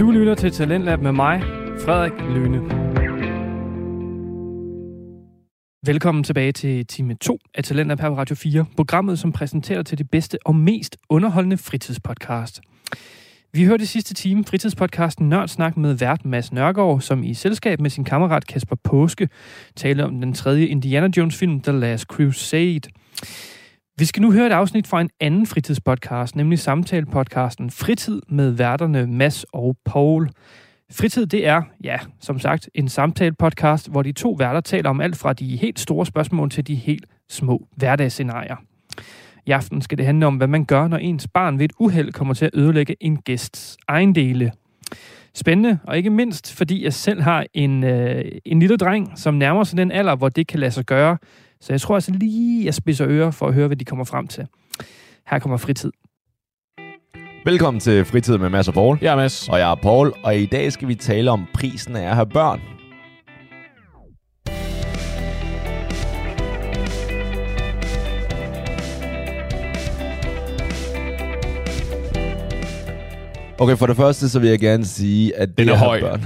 Du lytter til Talentlab med mig, Frederik Lyne. Velkommen tilbage til time 2 af Talentlab her på Radio 4, programmet, som præsenterer til det bedste og mest underholdende fritidspodcast. Vi hørte i sidste time fritidspodcasten Nørdsnak med vært Mads Nørgaard, som i selskab med sin kammerat Kasper Påske talte om den tredje Indiana Jones film, The Last Crusade. Vi skal nu høre et afsnit fra en anden fritidspodcast, nemlig samtalepodcasten Fritid med værterne Mads og Paul. Fritid, det er, ja, som sagt, en samtalepodcast, hvor de to værter taler om alt fra de helt store spørgsmål til de helt små hverdagsscenarier. I aften skal det handle om, hvad man gør, når ens barn ved et uheld kommer til at ødelægge en gæsts ejendele. Spændende, og ikke mindst, fordi jeg selv har en, øh, en lille dreng, som nærmer sig den alder, hvor det kan lade sig gøre. Så jeg tror altså lige, jeg spidser ører for at høre, hvad de kommer frem til. Her kommer fritid. Velkommen til Fritid med Mads og Paul. Ja, Mads. Og jeg er Paul, og i dag skal vi tale om prisen af at have børn. Okay, for det første så vil jeg gerne sige, at Den det er høj. børn...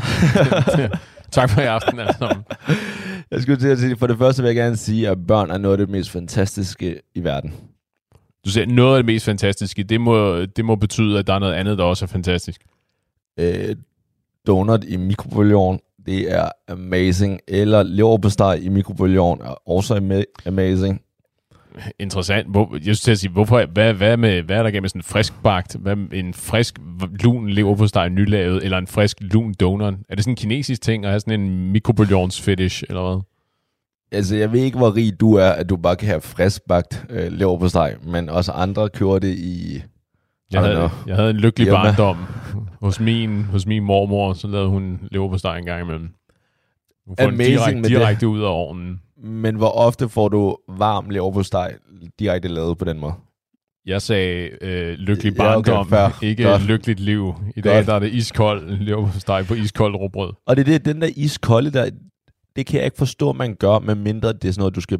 tak for i aften, alle sammen. jeg skulle til at sige, for det første vil jeg gerne sige, at børn er noget af det mest fantastiske i verden. Du siger, noget af det mest fantastiske, det må, det må betyde, at der er noget andet, der også er fantastisk. Øh, donut i mikrobølgeovn, det er amazing. Eller leverpostej i mikrobølgeovn er også ama- amazing. Interessant. Hvor, jeg skulle til at sige, hvorfor, hvad, hvad, med, hvad er der gennem med sådan en frisk bagt, hvad, med en frisk lun leverpostej nylavet, eller en frisk lun donut? Er det sådan en kinesisk ting at have sådan en mikrobølgeovns fetish, eller hvad? Altså, jeg ved ikke, hvor rig du er, at du bare kan have friskbagt øh, leverpostej, men også andre kører det i... Jeg havde, know. jeg havde en lykkelig Irma. barndom hos min, hos min mormor, så lavede hun leverpostej en gang imellem. Hun får den Amazing direkte, med det. direkte ud af ovnen. Men hvor ofte får du varm leverpostej direkte lavet på den måde? Jeg sagde øh, lykkelig Ja, okay, barndom, fair. ikke Godt. lykkeligt liv. I dag Godt. der er det iskold leverpostej på iskold råbrød. Og det er det, den der iskolde der, det kan jeg ikke forstå, man gør, medmindre det er sådan noget, du skal,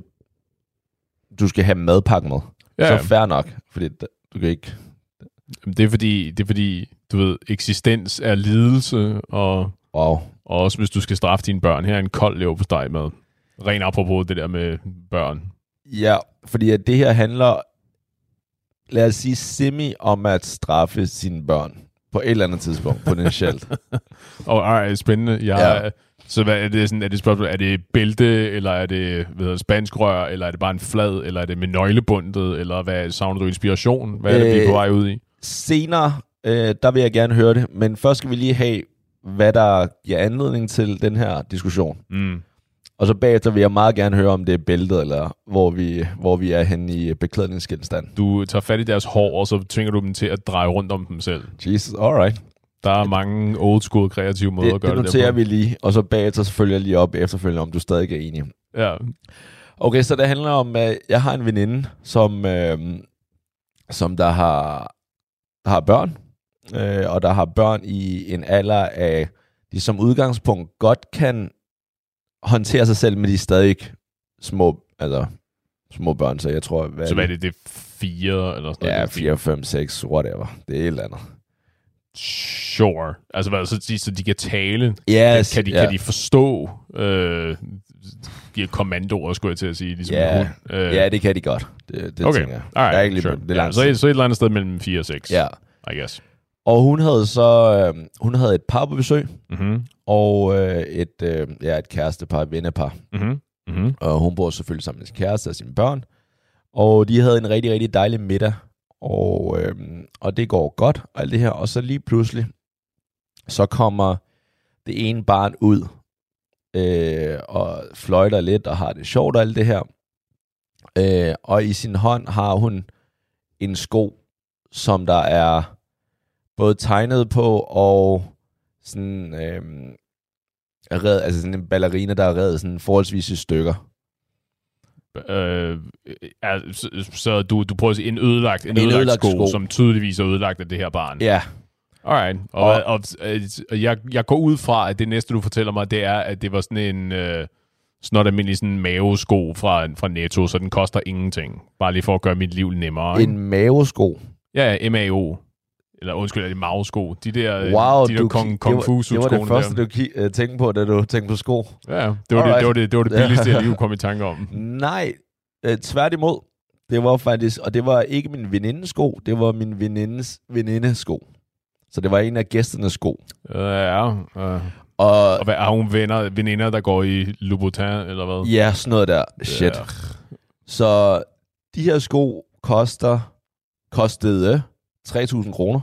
du skal have madpakke med. Ja, Så fair nok, fordi du kan ikke... det er fordi, det er fordi, du ved, eksistens er lidelse, og, Wow. og også hvis du skal straffe dine børn, her er en kold leverpostej med. Ren apropos det der med børn. Ja, fordi at det her handler, lad os sige, semi om at straffe sine børn på et eller andet tidspunkt, potentielt. Og ej, spændende. Jeg, Ja. Så hvad er det sådan, er det et spørgsmål, er det bælte, eller er det hvad hedder, spansk rør, eller er det bare en flad, eller er det med nøglebundet, eller hvad savner du inspiration? Hvad er det, vi er Øh, på vej ud i? Senere, øh, der vil jeg gerne høre det, men først skal vi lige have, hvad der giver anledning til den her diskussion. Mm. Og så bagefter vil jeg meget gerne høre, om det er bæltet, eller hvor vi, hvor vi er henne i beklædningsgenstand. Du tager fat i deres hår, og så tvinger du dem til at dreje rundt om dem selv. Jesus, alright. Der er mange old school kreative måder Det, at gøre det det, noterer på. vi lige, og så bagefter så følger jeg lige op efterfølgende, om du stadig er enig. Ja. Okay, så det handler om, at jeg har en veninde, som, øh, som der har, har børn, øh, og der har børn i en alder af, de som udgangspunkt godt kan håndtere sig selv, men de er stadig små, altså små børn, så jeg tror, hvad Så hvad er det, det er fire eller sådan Ja, noget? 4, 5, 6, whatever. Det er et eller andet. Sure. Altså hvad, så, de, så de kan tale? Yes, kan, de, ja. kan de forstå øh, de kommandoer, skulle jeg til at sige? Ligesom Ja. hund? Øh, Ja, det kan de godt. Det, det okay. tænker jeg. Alright, jeg er ikke lige sure. det ja, så, tid. så et eller andet sted mellem 4 og 6, Ja. I guess. Og hun havde så øh, hun havde et par på besøg, Mhm. Og øh, et, øh, ja, et kærestepar, et vennepar. Mhm. Mhm. Og hun bor selvfølgelig sammen med sin kæreste og sine børn. Og de havde en rigtig, rigtig dejlig middag. Og, øh, og det går godt, og alt det her. Og så lige pludselig, så kommer det ene barn ud, øh, og fløjter lidt, og har det sjovt og alt det her. Øh, og i sin hånd har hun en sko, som der er både tegnet på, og sådan, øh, er red, altså sådan en ballerina, der er reddet sådan forholdsvis i stykker. Øh, er, så, så du, du prøver at sige en ødelagt, en, En ødelagt, ødelagt sko, sko. som tydeligvis er ødelagt af det her barn. Ja, Alright. Og, Og- og, og, jeg, jeg går ud fra, at det næste, du fortæller mig, det er, at det var sådan en øh, snot almindelig sådan mavesko fra, fra Netto, så den koster ingenting. Bare lige for at gøre mit liv nemmere. ikke? en mavesko. Ja, MAO. Eller undskyld, er det Mao-sko? De der, øh, Wow, de der du, kung, det, kung var, fu det var det første, der. du øh, tænkte på, da du tænkte på sko. Ja, det var det, Alright. det, var det, det, var det billigste, jeg lige komme i tanke om. Nej, øh, tværtimod. Det var faktisk, og det var ikke min venindes sko, det var min venindes venindes sko. Så det var en af gæsternes sko. Ja, uh. Og og hvad, har hun venner, veninder, der går i Louboutin, eller hvad? ja, sådan noget der. Shit. Ja. Så de her sko koster, kostede 3.000 kroner.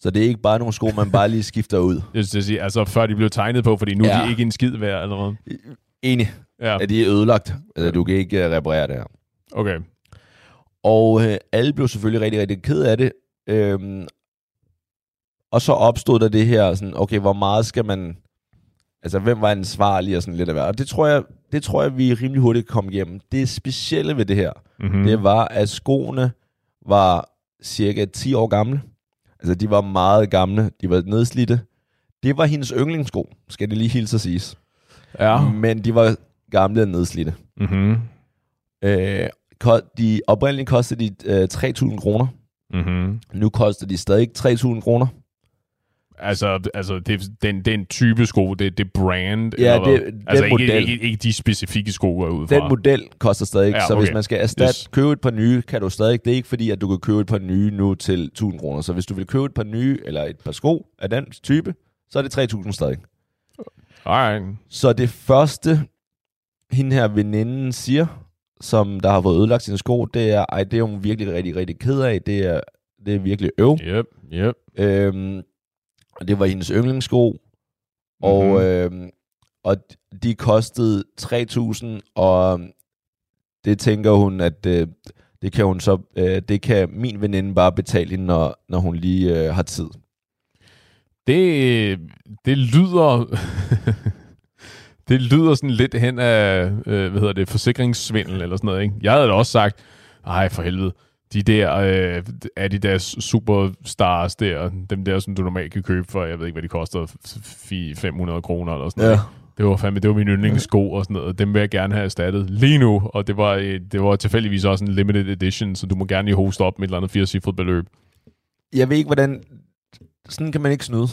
Så det er ikke bare nogle sko, man bare lige skifter ud. Jeg skal sige, altså før de blev tegnet på, fordi nu ja. er de ikke en skid værd, eller hvad? Enig, Ja, at de er ødelagt. Altså, du kan ikke uh, reparere det her. okay. Og øh, alle blev selvfølgelig rigtig, rigtig ked af det. Øhm, og så opstod der det her, sådan, okay, hvor meget skal man... Altså, hvem var ansvarlig og sådan lidt af hvert. Og det tror jeg, det tror jeg, vi rimelig hurtigt kom igennem. Det specielle ved det her, Mm-hmm. mm. det var, at skoene var cirka 10 år gamle. Altså, de var meget gamle. De var nedslidte. Det var hendes yndlingssko, skal det lige hilse at siges. Ja. Men de var gamle og nedslidte. Mm-hmm. Øh, de, oprindeligt kostede de øh, 3.000 kroner. Mm-hmm. Nu koster de stadig 3.000 kroner. Altså, altså det, den, den type sko, det, det brand, Ja, eller hvad? det- den altså ikke, model. ikke, ikke, de specifikke sko, jeg er ude fra. Den model koster stadig, Ja, ja, så okay. hvis man skal erstatte, yes. købe et par nye, kan du stadig. Det er ikke fordi, at du kan købe et par nye nu til 1.000 kroner. Så hvis du vil købe et par nye, eller et par sko af den type, så er det 3.000 stadig. Alright. Så det første, hende her veninden siger, som der har fået ødelagt sine sko, det er, ej, det er hun virkelig rigtig, rigtig ked af. Det er, det er virkelig øv. Yep, yep. Øhm, og det var hendes yndlingssko. Og, Mhm. mm-hmm. øhm, og de kostede 3.000, og det tænker hun, at øh, det kan hun så, øh, det kan min veninde bare betale hende, når, når hun lige øh, har tid. Det, det lyder... det lyder sådan lidt hen af, øh, hvad hedder det, forsikringssvindel eller sådan noget, ikke? Jeg havde da også sagt, ej for helvede, de der øh, Adidas Superstars der, dem der, som du normalt kan købe for, jeg ved ikke, hvad de koster, f- 500 kroner eller sådan noget. ikke? Det var fandme, det var min yndlingssko og sådan noget. Dem vil jeg gerne have erstattet lige nu, og det var, øh, det var tilfældigvis også en limited edition, så du må gerne lige hoste op med et eller andet firecifret beløb. Jeg ved ikke, hvordan... Sådan kan man ikke snyde.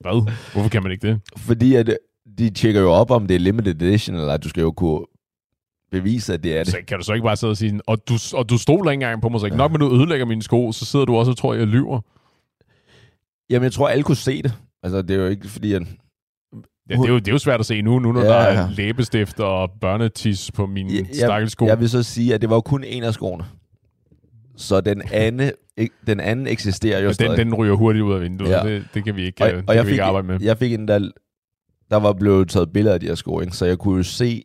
Hvad? Hvorfor kan man ikke det? Fordi at, øh, de tjekker jo op, om det er limited edition, eller at du skal jo kunne bevise, at det er det. Så kan du så ikke bare sidde og sige, og du, og du stoler ikke engang på mig, så ikke nok med, at du ødelægger mine sko, så sidder du også og tror, jeg lyver. Jamen, jeg tror, alle kunne se det. Altså, det er jo ikke fordi, at... Ja, det, er jo, det er jo svært at se nu, nu når Ja, der er ja. læbestift og børnetis på mine Ja, ja, stakkels sko. Jeg vil så sige, at det var jo kun en af skoene. Så den anden, den anden eksisterer jo Og stadig. den, den ryger hurtigt ud af vinduet. Ja. Ja. Det, det kan vi ikke, og, øh, det og kan jeg vi fik, ikke arbejde med. jeg fik en, der, der var blevet taget billeder af de her sko, ikke? så jeg kunne jo se,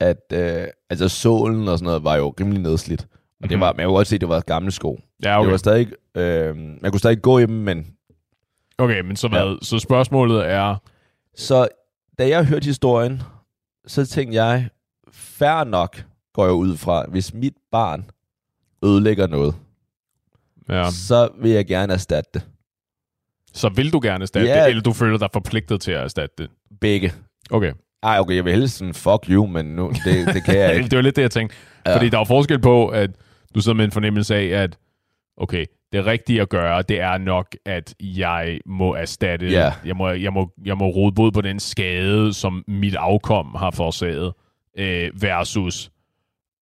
at øh, altså sålen og sådan noget var jo rimelig nedslidt. Og mm-hmm. det Mhm. var, men jeg kunne godt se, at det var gamle sko. Ja, Okay. Det var stadig, øh, man kunne stadig gå i dem, men... okay, men så hvad? Så spørgsmålet er, Så da jeg hørte historien, så tænkte jeg, fair nok går jeg ud fra, hvis mit barn ødelægger noget, ja, ja. så vil jeg gerne erstatte det. så vil du gerne erstatte Ja. det, eller du føler dig forpligtet til at erstatte det? Begge. Okay. Ej, okay, jeg vil helst sådan, fuck you, men nu, det, det kan jeg ikke. det var lidt det, jeg tænkte. Ja. Fordi der er forskel på, at du sidder med en fornemmelse af, at okay, det rigtige at gøre, det er nok, at jeg må erstatte, Ja. jeg, må, jeg, må, jeg må rode bod på den skade, som mit afkom har forårsaget, øh, versus,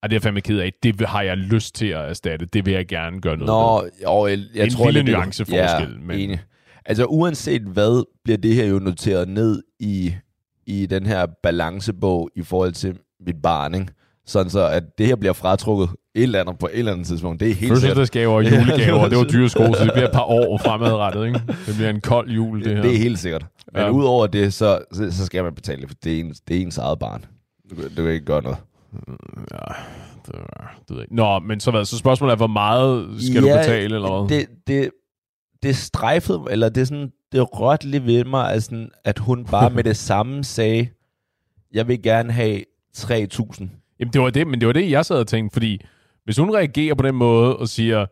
og det er jeg fandme ked af, det har jeg lyst til at erstatte, det vil jeg gerne gøre noget. Nå, jo, jeg, jeg En tror, lille nuanceforskel, Ja, men- enig. Altså uanset hvad, bliver det her jo noteret ned i, i den her balancebog i forhold til mit barn, ikke? Sådan så, at det her bliver fratrukket et eller andet på et eller andet tidspunkt. Det er helt sikkert. Fødselsdagsgaver og Ja, julegaver, det var dyre sko, så det bliver et par år fremadrettet, ikke? Det bliver en kold jul, det her. Det er helt sikkert. Men Ja. udover det, så, så, så skal man betale det, for det er, ens, det er ens eget barn. Du, du kan ikke gøre noget. Ja, det, var, det ved ikke. Nå, men så hvad? Så spørgsmålet er, hvor meget skal du Ja, betale, eller hvad? Det, det, det strejfede, eller det, er sådan, det rørte lidt ved mig, at, sådan, at hun bare med det samme sagde, jeg vil gerne have 3.000. Jamen, det var det, men det var det, jeg sad og tænkte, fordi hvis hun reagerer på den måde og siger,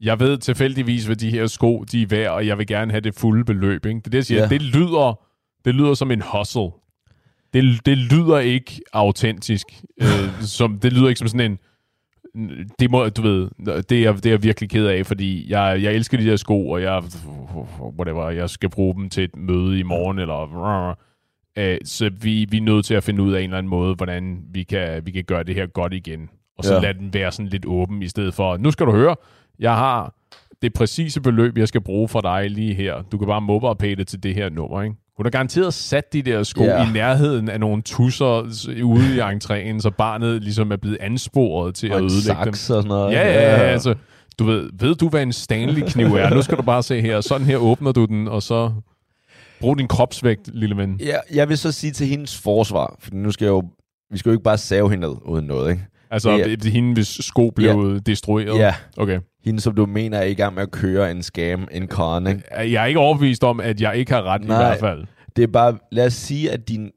jeg ved tilfældigvis, hvad de her sko, de er værd, og jeg vil gerne have det fulde beløb, ikke? Det er det, jeg siger. Ja. Det, lyder, det lyder som en hustle. Det, det lyder ikke autentisk. øh, som, det lyder ikke som sådan en, det må, du ved, det er, jeg- det er jeg virkelig ked af, fordi jeg, jeg elsker de der sko, og jeg, whatever, jeg skal bruge dem til et møde i morgen, eller øh, så vi, vi er nødt til at finde ud af en eller anden måde, hvordan vi kan, vi kan gøre det her godt igen. Og så Ja. lade den være sådan lidt åben, i stedet for, nu skal du høre, jeg har det præcise beløb, jeg skal bruge for dig lige her. Du kan bare mobile til det her nummer, ikke? Hun har garanteret sat de der sko Ja. i nærheden af nogle tusser ude i entréen, så barnet ligesom er blevet ansporet til Og at ødelægge dem. og sådan noget. Ja, ja, ja, altså, du ved, ved du, hvad en Stanley-kniv er? Nu skal du bare se her. Sådan her åbner du den, og så brug din kropsvægt, lille ven. Ja, jeg vil så sige til hendes forsvar, for nu skal jeg jo, vi skal jo ikke bare save hende ned uden noget, ikke? Altså, Ja. det er hende, hvis sko blev destrueret. Ja, Okay. hende som du mener er i gang med at køre en scam, en con, ikke? Jeg er ikke overbevist om, at jeg ikke har ret Nej. i hvert fald. Det er bare, lad os sige, at din,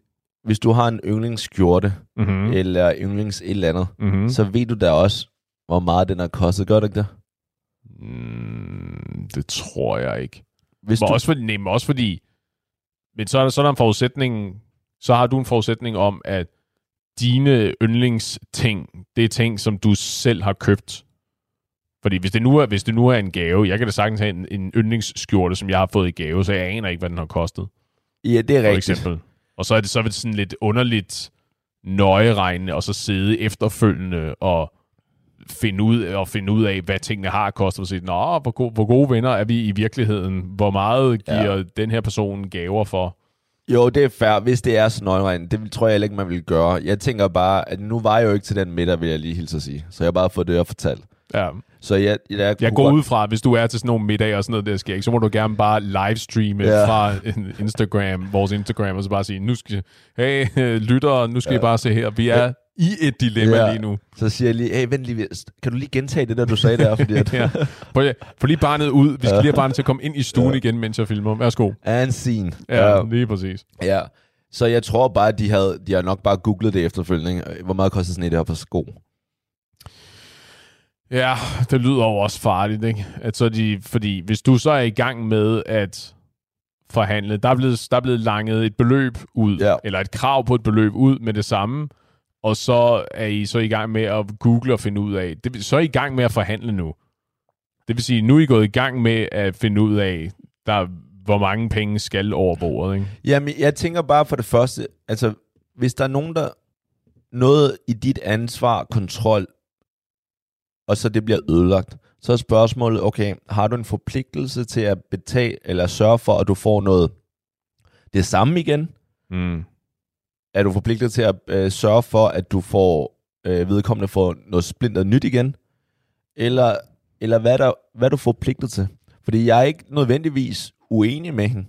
hvis du har en yndlingsskjorte, Mm-hmm. mm. eller yndlings et eller andet, Mm-hmm. mm. så ved du da også, hvor meget den har kostet, gør du ikke det? Mm, det tror jeg ikke. Hvis Men du, også, fordi, nej, men også fordi... Men så er, der, så er der en forudsætning... Så har du en forudsætning om, at dine yndlingsting, det er ting, som du selv har købt. Fordi hvis det nu er, hvis det nu er en gave, jeg kan da sagtens have en, en yndlingsskjorte, som jeg har fået i gave, så jeg aner ikke, hvad den har kostet, ja, det er for rigtigt. eksempel. Og så er det så er det sådan lidt underligt nøjeregnende, og så sidde efterfølgende og finde ud, og finde ud af, hvad tingene har kostet, og sige, Nå, hvor, go- hvor gode venner er vi i virkeligheden? Hvor meget giver ja. den her person gaver for? Jo, det er fair, hvis det er så nøjregn. Det tror jeg heller ikke, man vil gøre. Jeg tænker bare, at nu var jeg jo ikke til den middag, vil jeg lige hilse at sige. Så jeg har bare fået det at fortalt. Ja. Så jeg, jeg, jeg, Jeg går godt- ud fra, at hvis du er til sådan nogle middage og sådan noget, der sker ikke, så må du gerne bare livestreame Ja. fra Instagram, vores Instagram, og så bare sige, nu skal, hey, lyttere, nu skal ja. I bare se her, vi er i et dilemma Ja. ja. lige nu. Så siger jeg lige, hey, vent lige, kan du lige gentage det der, du sagde der? Fordi at, Ja. Få, få lige barnet ud. Vi skal lige have barnet til at komme ind i stuen Ja. igen, mens jeg filmer. Værsgo. and scene. Ja, lige præcis. ja. Så jeg tror bare, at de, havde, de har nok bare googlet det efterfølgende. ikke? Hvor meget koster sådan et her på sko? Ja, det lyder jo også farligt, ikke? At så de, fordi hvis du så er i gang med at forhandle, der er blevet, der er blevet langet et beløb ud, Ja. eller et krav på et beløb ud med det samme, og så er I så i gang med at google og finde ud af, det, så er I i gang med at forhandle nu. Det vil sige, nu er I gået i gang med at finde ud af, der, hvor mange penge skal over bordet, ikke? Jamen, jeg tænker bare for det første, altså, hvis der er nogen, der noget i dit ansvar, kontrol, og så det bliver ødelagt, så er spørgsmålet, okay, har du en forpligtelse til at betale, eller sørge for, at du får noget det samme igen? Mm. Er du forpligtet til at øh, sørge for, at du får øh, vedkommende får noget splinter nyt igen? Eller, eller hvad, er der, hvad er du forpligtet til? Fordi jeg er ikke nødvendigvis uenig med hende,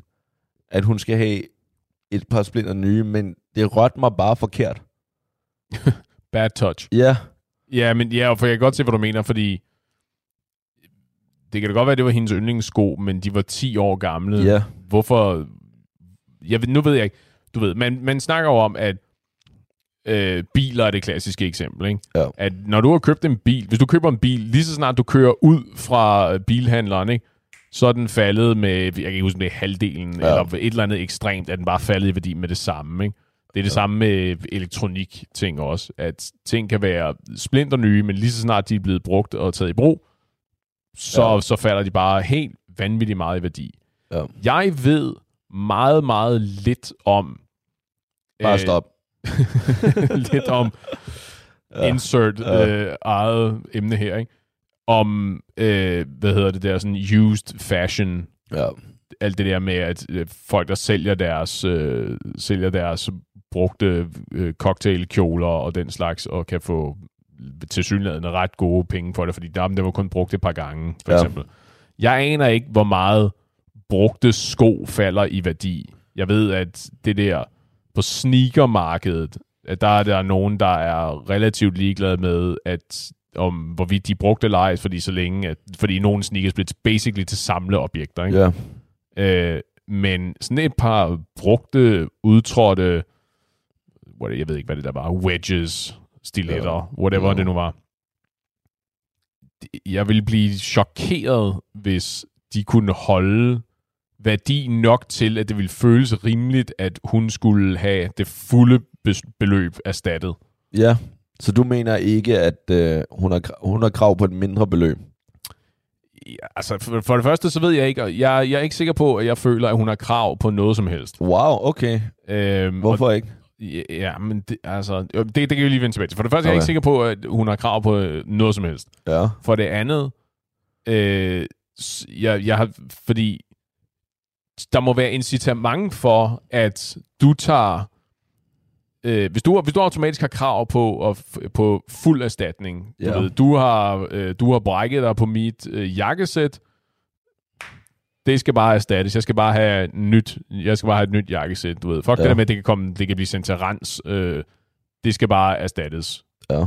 at hun skal have et par splinter nye, men det rørte mig bare forkert. Bad touch. Ja, Ja, men ja, for jeg kan godt se, hvad du mener, fordi det kan da godt være, at det var hendes yndlingssko, men de var 10 år gamle. ja, Hvorfor? Jeg, ved- nu ved jeg ikke. Du ved, man, man snakker jo om, at øh, biler er det klassiske eksempel. Ikke? Ja. At når du har købt en bil, hvis du køber en bil, lige så snart du kører ud fra øh, bilhandleren, ikke? så er den faldet med, jeg kan ikke huske, om det er halvdelen, Ja. eller et eller andet ekstremt, at den bare faldet i værdi med det samme. Ikke? Det er det ja. samme med elektronik-ting også, at ting kan være splinter nye, men lige så snart de er blevet brugt og taget i brug, så, ja. så falder de bare helt vanvittigt meget i værdi. ja. Jeg ved meget, meget lidt om... Bare stop. lidt om Ja. insert Ja. øh, eget emne her, ikke? Om, øh, hvad hedder det der, sådan used fashion, Ja. alt det der med, at øh, folk, der sælger deres, øh, sælger deres brugte øh, cocktailkjoler og den slags, og kan få til synligheden ret gode penge for det, fordi der, det var kun brugt et par gange, for ja. eksempel. Jeg aner ikke, hvor meget brugte sko falder i værdi. Jeg ved, at det der på sneakermarkedet, at der er der nogen, der er relativt ligeglade med, at om hvorvidt de brugte eller ej, fordi så længe, at, fordi nogle sneakers bliver basically til samleobjekter, ikke? ja. Øh, men sådan et par brugte, udtrådte, what, jeg ved ikke, hvad det der var, wedges, stiletter, Ja. whatever Ja. det nu var. Jeg ville blive chokeret, hvis de kunne holde værdi nok til, at det ville føles rimeligt, at hun skulle have det fulde beløb erstattet. Ja. Så du mener ikke, at øh, hun, har, hun har krav på et mindre beløb? Ja, altså, for, for det første, så ved jeg ikke, og jeg, jeg er ikke sikker på, at jeg føler, at hun har krav på noget som helst. Wow, okay. Øhm, Hvorfor Og, ikke? ja, ja, men det, altså, det, det kan vi lige vende tilbage til. For det første, okay. jeg er ikke sikker på, at hun har krav på øh, noget som helst. Ja. For det andet, øh, jeg, jeg har, fordi der må være incitament for, at du tager, øh, hvis, du, hvis du automatisk har krav på, at, på fuld erstatning, du, Ja. ved, du, har, øh, du har brækket dig på mit øh, jakkesæt, det skal bare erstattes. Jeg skal bare have nyt, jeg skal bare have et nyt jakkesæt, du ved. Fuck ja. Det der med, at det kan, komme, det kan blive sendt til rens. Øh, det skal bare erstattes. Ja.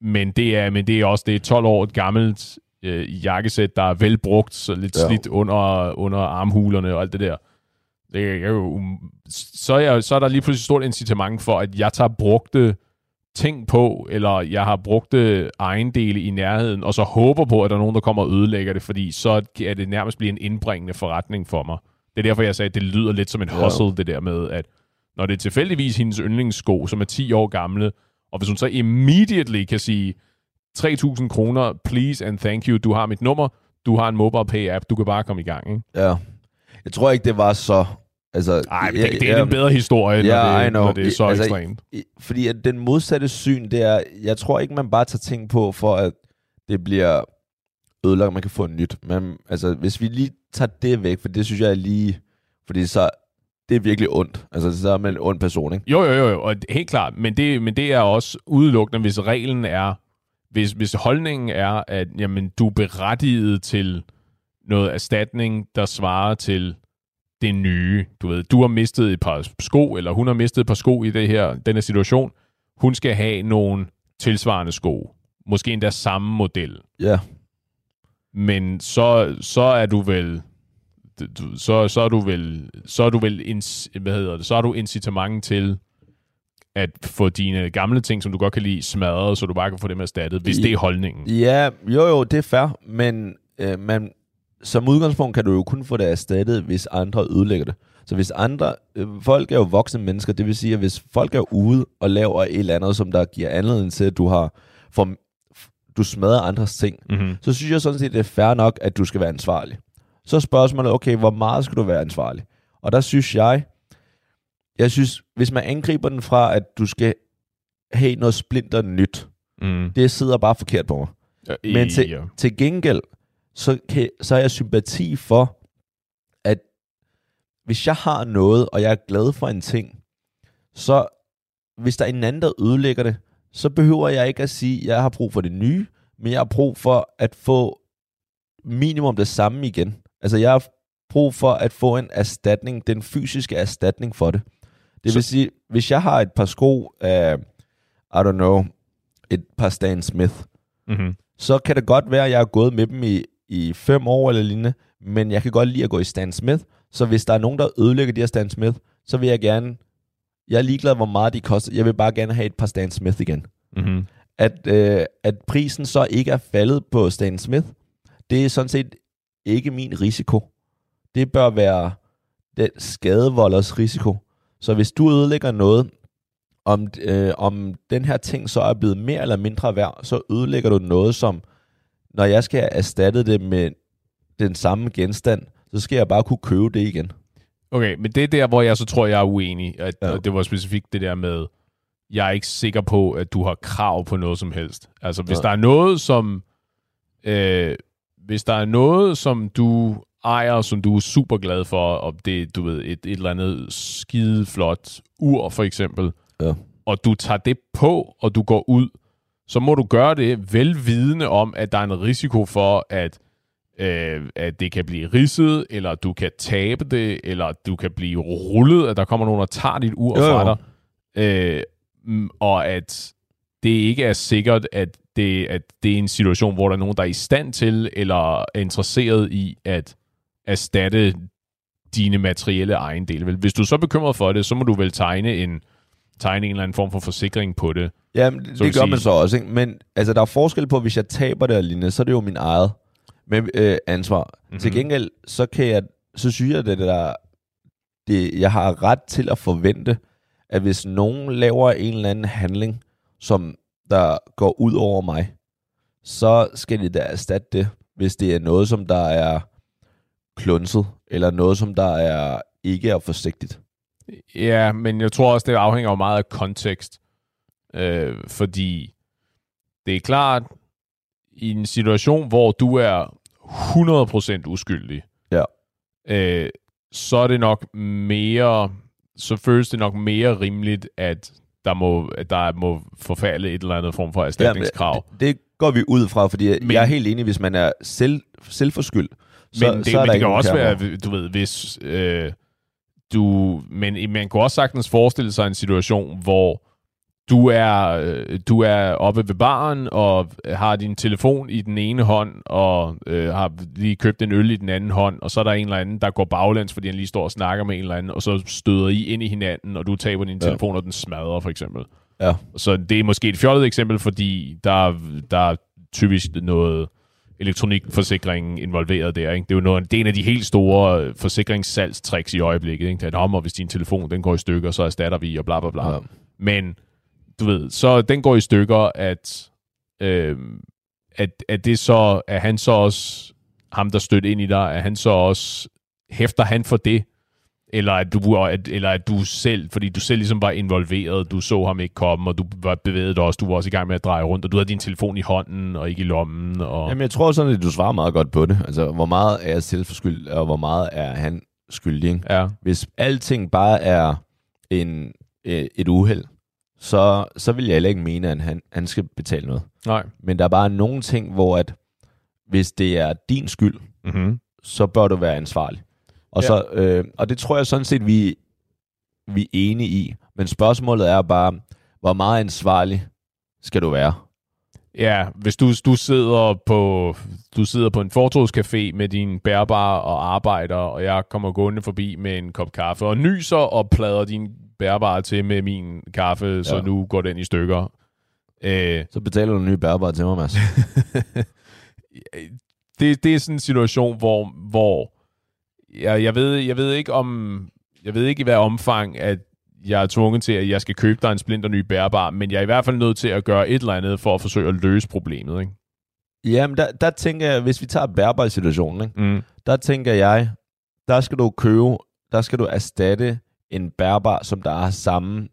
Men det er, men det er også det er 12 år gammelt øh, jakkesæt, der er velbrugt, så lidt Ja. ja. slidt under, under armhulerne og alt det der. Det er jo, um- så, er jeg, så er der lige pludselig stort incitament for, at jeg tager brugte ting på, eller jeg har brugte ejendele i nærheden, og så håber på, at der er nogen, der kommer og ødelægger det, fordi så er det nærmest blive en indbringende forretning for mig. Det er derfor, jeg sagde, at det lyder lidt som en Ja. hustle, det der med, at når det er tilfældigvis hendes yndlingssko, som er 10 år gamle, og hvis hun så immediately kan sige, 3.000 kroner, please and thank you, du har mit nummer, du har en mobile pay app, du kan bare komme i gang. Ikke? Ja. Jeg tror ikke, det var så... Altså, Ej, men ja, det, det er ja, en bedre historie, Ja, når, det, når det er så Altså, ekstremt. Fordi at den modsatte syn, det er... Jeg tror ikke, man bare tager ting på, for at det bliver ødelagt, man kan få en nyt. Men altså, hvis vi lige tager det væk, for det synes jeg er lige... Fordi så... Det er virkelig ondt. Altså, så er man en ond person, ikke? Jo, jo, jo, jo, og helt klart, men det, men det er også udelukkende, hvis reglen er, hvis, hvis holdningen er, at jamen, du er berettiget til noget erstatning, der svarer til det nye. Du ved, du har mistet et par sko, eller hun har mistet et par sko i det her, den her situation. Hun skal have nogle tilsvarende sko. Måske endda samme model. Ja. Men så, så er du vel så, så er du vel så er du vel hvad hedder det, så har du incitament til at få dine gamle ting, som du godt kan lide, smadret, så du bare kan få dem erstattet, hvis Ja. det er holdningen. Ja, jo jo, det er fair, men øh, man, som udgangspunkt kan du jo kun få det erstattet, hvis andre ødelægger det. Så hvis andre, øh, folk er jo voksne mennesker, det vil sige, at hvis folk er ude og laver et eller andet, som der giver anledning til, at du har, for, du smadrer andres ting, Mm-hmm. så synes jeg sådan set, det er fair nok, at du skal være ansvarlig. Så spørgsmålet, okay, hvor meget skal du være ansvarlig? Og der synes jeg, jeg synes, hvis man angriber den fra, at du skal have noget splinter nyt, Mm. det sidder bare forkert på mig. Men til, ja. til gengæld, så, kan, så har jeg sympati for, at hvis jeg har noget, og jeg er glad for en ting, så hvis der er en anden, der ødelægger det, så behøver jeg ikke at sige, at jeg har brug for det nye, men jeg har brug for at få minimum det samme igen. Altså jeg har brug for at få en erstatning, den fysiske erstatning for det. Det Så- vil sige, hvis jeg har et par sko af, I don't know, et par Stan Smith, Mm-hmm. så kan det godt være, at jeg har gået med dem i, i fem år eller lignende, men jeg kan godt lide at gå i Stan Smith, så hvis der er nogen, der ødelægger de her Stan Smith, så vil jeg gerne, jeg er ligeglad, hvor meget de koster, jeg vil bare gerne have et par Stan Smith igen. Mm-hmm. At, øh, at prisen så ikke er faldet på Stan Smith, det er sådan set ikke min risiko. Det bør være den skadevolders risiko. Så hvis du ødelægger noget, om, øh, om den her ting så er blevet mere eller mindre værd, så ødelægger du noget, som når jeg skal erstatte det med den samme genstand, så skal jeg bare kunne købe det igen. Okay, men det er der, hvor jeg så tror, jeg er uenig. At, Ja. Det var specifikt det der med, jeg er ikke sikker på, at du har krav på noget som helst. Altså, hvis Ja. der er noget, som... Øh, hvis der er noget, som du ejer, som du er super glad for, og det du ved, et, et eller andet skide flot ur, for eksempel, Ja. og du tager det på, og du går ud, så må du gøre det velvidende om, at der er en risiko for, at øh, at det kan blive ridset, eller du kan tabe det, eller du kan blive rullet, at der kommer nogen, der tager dit ur Jo, jo. fra dig. Øh, mm, og at det ikke er sikkert, at det, at det er en situation, hvor der er nogen, der er i stand til, eller er interesseret i at erstatte dine materielle ejendele. Vel, Hvis du er så bekymret for det, så må du vel tegne en, tegne en eller anden form for forsikring på det. Ja, det, det gør man sige- så også. Ikke? Men altså, der er forskel på, hvis jeg taber det og lignende, så er det jo min eget med, øh, ansvar. Mhm. Mm-hmm. Til gengæld, så kan jeg, så synes jeg, det der, det, jeg har ret til at forvente, at hvis nogen laver en eller anden handling, som der går ud over mig, så skal de da erstatte det, hvis det er noget, som der er klunset, eller noget, som der er ikke er forsigtigt. Ja, men jeg tror også, det afhænger jo meget af kontekst. Øh, fordi det er klart, i en situation, hvor du er 100% uskyldig, Ja. øh, så er det nok mere, så føles det nok mere rimeligt, at der må, at der må forfalde et eller andet form for erstatningskrav. det, det går vi ud fra, fordi Men- jeg er helt enig, hvis man er selv, selvforskyldt, så, men det, så men det kan også være, du ved, hvis øh, du... Men man kunne også sagtens forestille sig en situation, hvor du er, øh, du er oppe ved baren og har din telefon i den ene hånd og øh, har lige købt en øl i den anden hånd, og så er der en eller anden, der går baglæns, fordi han lige står og snakker med en eller anden, og så støder I ind i hinanden, og du taber din Ja. telefon, og den smadrer, for eksempel. Ja. Så det er måske et fjollet eksempel, fordi der, der er typisk noget elektronikforsikring involveret der. Ikke? Det er jo noget, det er en af de helt store øh, forsikringssalgstricks i øjeblikket. Ikke? Det er, om, hvis din telefon den går i stykker, så erstatter vi, og bla bla bla. Ja. Men du ved, så den går i stykker, at, øh, at, at det så, er han så også ham, der støtter ind i dig, er han så også, hæfter han for det, eller at, du, at, eller at du selv, fordi du selv ligesom var involveret, du så ham ikke komme, og du var bevæget også, du var også i gang med at dreje rundt, og du havde din telefon i hånden og ikke i lommen. Og, Jamen, jeg tror sådan, at du svarer meget godt på det. Altså, hvor meget er jeg selvforskyldt, og hvor meget er han skyldig, ikke? ja, Hvis alting bare er en, øh, et uheld, så, så vil jeg heller ikke mene, at han, han skal betale noget. nej. Men der er bare nogle ting, hvor at, hvis det er din skyld, Mm-hmm. så bør du være ansvarlig. Og, Ja. så, øh, og det tror jeg sådan set, vi, vi er enige i. Men spørgsmålet er bare, hvor meget ansvarlig skal du være? Ja, hvis du, du sidder på du sidder på en fortogscafé med din bærbar og arbejder, og jeg kommer gående forbi med en kop kaffe og nyser og plader din bærbar til med min kaffe, så Ja. nu går den i stykker. Øh, Så betaler du en ny bærbar til mig, Mads. det, det er sådan en situation, hvor, hvor jeg, jeg, ved, jeg ved ikke om jeg ved ikke i hvad omfang, at jeg er tvunget til, at jeg skal købe dig en splinter ny bærbar, men jeg er i hvert fald nødt til at gøre et eller andet for at forsøge at løse problemet. Ikke? Jamen, der, der tænker jeg, hvis vi tager bærbar situationen, ikke? Mm. der tænker jeg, der skal du købe, der skal du erstatte en bærbar, som der har samme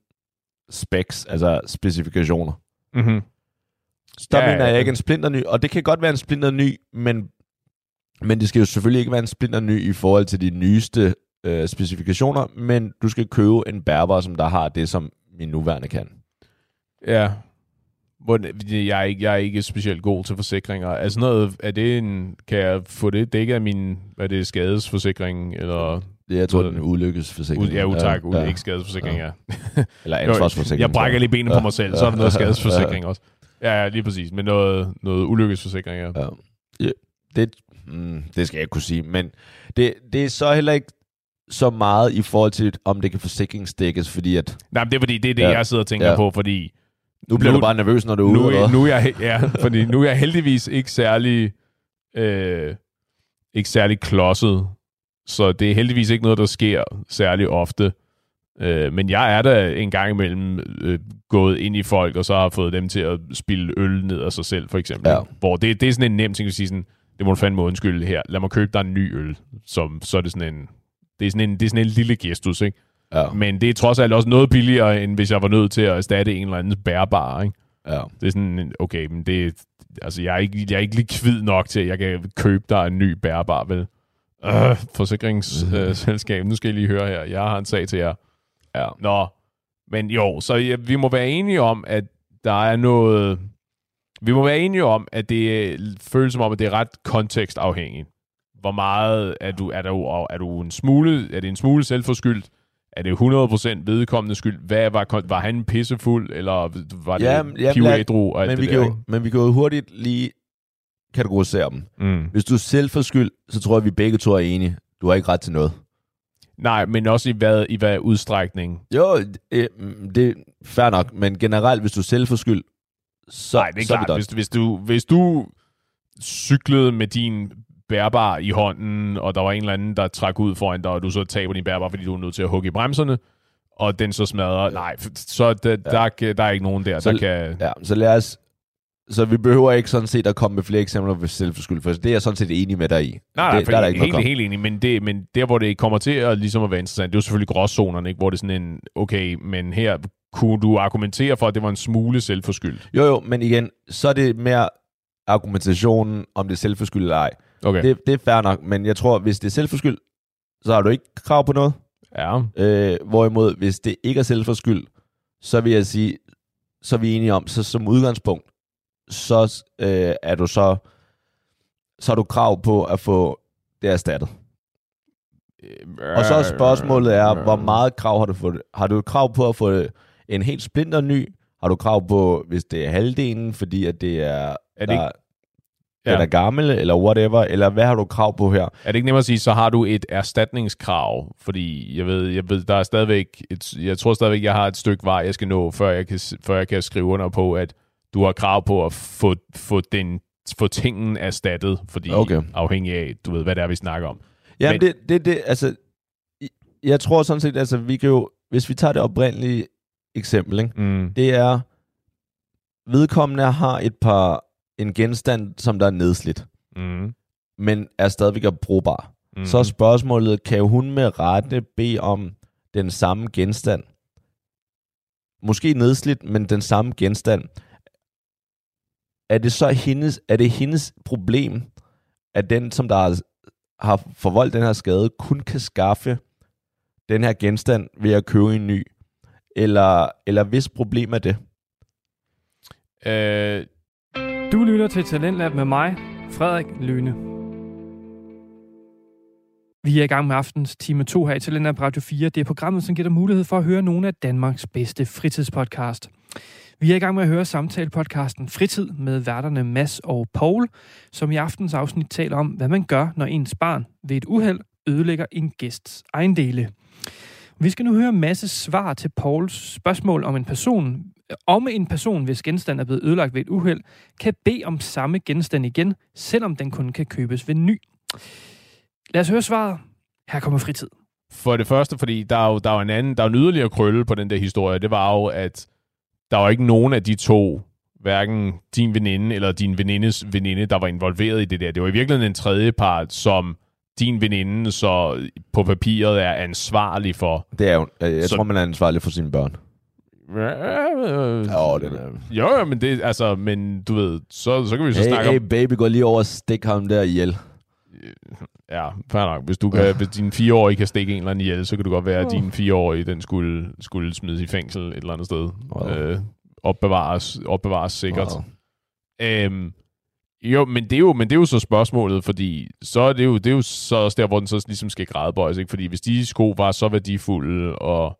specs, altså specifikationer. Mm-hmm. Så der Ja, mener ja. jeg ikke en splinter ny, og det kan godt være en splinter ny, men, men det skal jo selvfølgelig ikke være en splinter ny i forhold til de nyeste øh, specifikationer, men du skal købe en bærbar, som der har det, som min nuværende kan. Ja. Hvor, jeg, er ikke, jeg er ikke specielt god til forsikringer. Altså noget, er det en, kan jeg få det dækket af min, er det skadesforsikring, eller, er, jeg tror, det er ulykkesforsikring. ja, utak, ja, ja, ikke skadesforsikring, ja. Eller ansvarsforsikring. Jeg brækker lige benet på mig selv, så er der noget Ja. skadesforsikring også. Ja, ja, lige præcis, men noget, noget ulykkesforsikring, ja. Ja. ja det, mm, det skal jeg ikke kunne sige, men det, det er så heller ikke så meget i forhold til, om det kan forsikringsdækkes, fordi at Nej, men det er fordi, det er det, Ja. jeg sidder og tænker Ja. på, fordi nu bliver Nu- du bare nervøs, når du er nu, ude. nu, er jeg, ja, fordi nu er jeg heldigvis ikke særlig, øh, ikke særlig klodset, så det er heldigvis ikke noget, der sker særlig ofte. Øh, men jeg er da en gang imellem øh, gået ind i folk, og så har fået dem til at spille øl ned af sig selv, for eksempel. Ja. Hvor det, det er sådan en nem ting at sige sådan, det må du fandme undskylde her. Lad mig købe dig en ny øl. Som, så er det sådan en, det er sådan en, det er sådan en lille gestus, ikke? Ja, Men det er trods alt også noget billigere, end hvis jeg var nødt til at erstatte en eller anden bærbar, ikke? ja. Det er sådan, okay, men det altså, jeg er ikke, jeg er ikke likvid nok til, at jeg kan købe dig en ny bærbar, vel? Øh, forsikringsselskab, nu skal jeg lige høre her. Jeg har en sag til jer. ja. Nå, men jo, så ja, vi må være enige om, at der er noget... Vi må være enige om, at det øh, føles som om, at det er ret kontekstafhængigt. Hvor meget er du, er du, er du en smule, er det en smule selvforskyldt? Er det 100% vedkommende skyld? Hvad var, var han pissefuld, eller var det Jamen, jamen, ædru og alt Men, det vi der, kan jo, men vi kan jo hurtigt lige kategorisere dem. Mm. Hvis du er selvforskyldt, så tror jeg, vi begge to er enige. Du har ikke ret til noget. Nej, men også i hvad, i hvad udstrækning? Jo, øh, det er fair nok, men generelt, hvis du er selvforskyldt, så, Nej, det er så klart. done. hvis, hvis, du, hvis du cyklede med din bærbar i hånden, og der var en eller anden, der trak ud foran dig, og du så taber din bærbar, fordi du er nødt til at hugge i bremserne, og den så smadrer. Nej, så der, der, der er ikke nogen der, Så- der kan... Ja, så lad os... Så vi behøver ikke sådan set at komme med flere eksempler på selvforskyld, for det er jeg sådan set enig med dig i. Nej, nej, det, der er der helt, ikke helt, kom. helt enig, men, det, men der, hvor det kommer til at, ligesom at være interessant, det er jo selvfølgelig gråzonerne, ikke? hvor det er sådan en, okay, men her kunne du argumentere for, at det var en smule selvforskyldt. Jo, jo, men igen, så er det mere argumentationen, om det er selvforskyldt eller ej. Okay. Det, det er fair nok, men jeg tror, hvis det er selvforskyldt, så har du ikke krav på noget. Ja, Øh, hvorimod, hvis det ikke er selvforskyldt, så vil jeg sige, så er vi enige om, så som udgangspunkt, så øh, er du så, så har du krav på at få det erstattet. Og så spørgsmålet er, hvor meget krav har du fået? Har du krav på at få en helt splinter ny? Har du krav på, hvis det er halvdelen, fordi at det er, Er det der, ikke- ja. den er gammel, eller whatever, eller hvad har du krav på her? Er det ikke nemmere at sige, så har du et erstatningskrav? Fordi jeg ved, jeg ved der er stadigvæk, et, jeg tror stadigvæk, jeg har et stykke vej, jeg skal nå, før jeg kan, før jeg kan skrive under på, at du har krav på at få, få, den, få tingen erstattet, fordi Okay. afhængig af, du ved, hvad det er, vi snakker om. Ja, Men- det, det, det, altså, jeg tror sådan set, altså, vi kan jo, hvis vi tager det oprindelige eksempel, ikke? Mm. det er, vedkommende har et par, en genstand, som der er nedslidt, Mm. men er stadigvæk brugbar. Mm. Så er spørgsmålet, kan hun med rette bede om den samme genstand? Måske nedslidt, men den samme genstand. Er det så hendes, er det hendes problem, at den, som der har forvoldt den her skade, kun kan skaffe den her genstand ved at købe en ny? Eller, eller hvis problem er det? Øh, Du lytter til Talentlab med mig, Frederik Lyne. Vi er i gang med aftens time 2 her i Talentlab på Radio 4. Det er programmet, som giver dig mulighed for at høre nogle af Danmarks bedste fritidspodcast. Vi er i gang med at høre samtale-podcasten Fritid med værterne Mads og Paul, som i aftens afsnit taler om, hvad man gør, når ens barn ved et uheld ødelægger en gæsts ejendele. Vi skal nu høre masse svar til Pauls spørgsmål om en person, om en person, hvis genstand er blevet ødelagt ved et uheld, kan bede om samme genstand igen, selvom den kun kan købes ved ny. Lad os høre svaret. Her kommer fritid. For det første, fordi der er jo, der er jo en anden, der er en yderligere krølle på den der historie, det var jo, at der var ikke nogen af de to, hverken din veninde eller din venindes veninde, der var involveret i det der. Det var i virkeligheden en tredje part, som din veninde så på papiret er ansvarlig for. Det er jo, jeg, jeg Så- tror, man er ansvarlig for sine børn. Jo, den er... Jo, jo, men det, altså, men du ved, så, så kan vi så Hey, snakke hey om, baby, gå lige over og stik ham der ihjel. ja, fair nok. Hvis, du kan, hvis din fireårige kan stikke en eller anden ihjel, så kan det godt være, at din fireårige, den skulle, skulle smides i fængsel et eller andet sted. Wow. Øh, opbevares, opbevares sikkert. Wow. Øhm, jo, men det, er jo, men det er jo så spørgsmålet, fordi så er det jo, det er jo så også der, hvor den så ligesom skal grædebøjes, ikke? Fordi hvis de sko var så værdifulde, og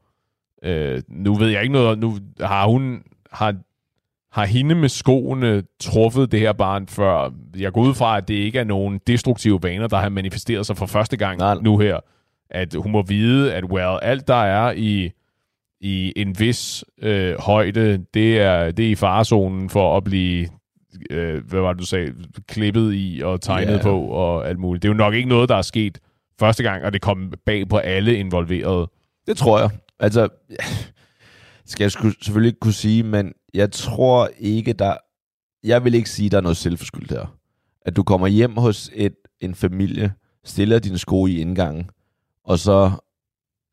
øh, nu ved jeg ikke noget, nu har hun, har, har hende med skoene truffet det her barn før. Jeg går ud fra, at det ikke er nogen destruktive vaner, der har manifesteret sig for første gang Nej. nu her. At hun må vide, at well, alt der er i i en vis øh, højde, det er, det er i farezonen for at blive, øh, hvad var det, du sagde, klippet i og tegnet Ja. på og alt muligt. Det er jo nok ikke noget, der er sket første gang, og det kom bag på alle involverede. Det tror jeg. Altså, skal jeg selvfølgelig ikke kunne sige, men jeg tror ikke, der... Jeg vil ikke sige, der er noget selvforskyldt her. At du kommer hjem hos et, en familie, stiller dine sko i indgangen, og så,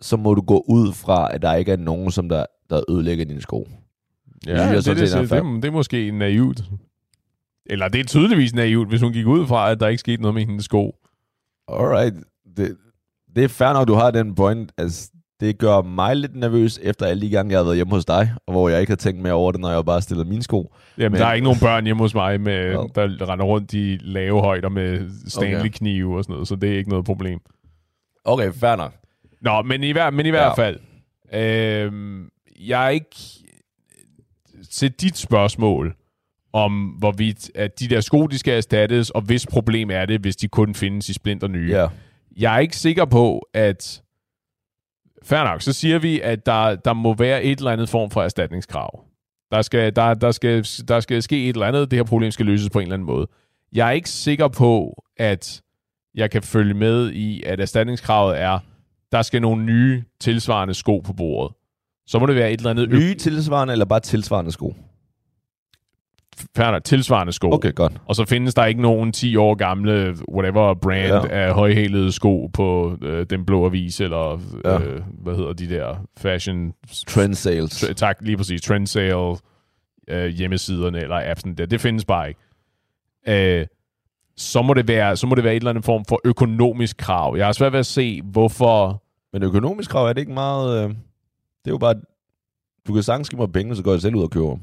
så må du gå ud fra, at der ikke er nogen, som der, der ødelægger dine sko. Ja, synes jeg det, det, er det, det, det er måske naivt. Eller det er tydeligvis naivt, hvis hun gik ud fra, at der ikke skete noget med hendes sko. Alright. Det, det er fair nok, du har den point. Altså, det gør mig lidt nervøs, efter alle de gange, jeg har været hjemme hos dig, og hvor jeg ikke har tænkt mere over det, når jeg bare stiller mine sko. Jamen, Men- der er ikke nogen børn hjemme hos mig, med, Well. der render rundt i lave højder med Stanley-knive og sådan noget, så det er ikke noget problem. Okay, fair nok. Nå, men i, hver, men i hvert Ja. fald, øhm, jeg er ikke til dit spørgsmål om, hvorvidt at de der sko, de skal erstattes, og hvis problem er det, hvis de kun findes i splinter nye. Ja. Jeg er ikke sikker på, at... Fair nok, så siger vi, at der, der må være et eller andet form for erstatningskrav. Der skal, der, der, skal, der skal ske et eller andet, det her problem skal løses på en eller anden måde. Jeg er ikke sikker på, at jeg kan følge med i, at erstatningskravet er, der skal nogle nye tilsvarende sko på bordet. så må det være et eller andet Nye tilsvarende, eller bare tilsvarende sko? Færdigt tilsvarende sko. Okay, godt. Og så findes der ikke nogen 10 år gamle, whatever brand Ja. af højhælede sko på øh, Den Blå Avis, eller Ja. øh, hvad hedder de der fashion... Trend sales. Tr- tak, lige præcis. Trendsale øh, hjemmesiderne eller appsen der. Det findes bare ikke. Øh, så må det være så må det være et eller andet form for økonomisk krav. Jeg har svært ved at se, hvorfor... Men økonomisk krav er det ikke meget... Øh, det er jo bare... Du kan sagtens give mig penge, så går jeg selv ud og køber dem.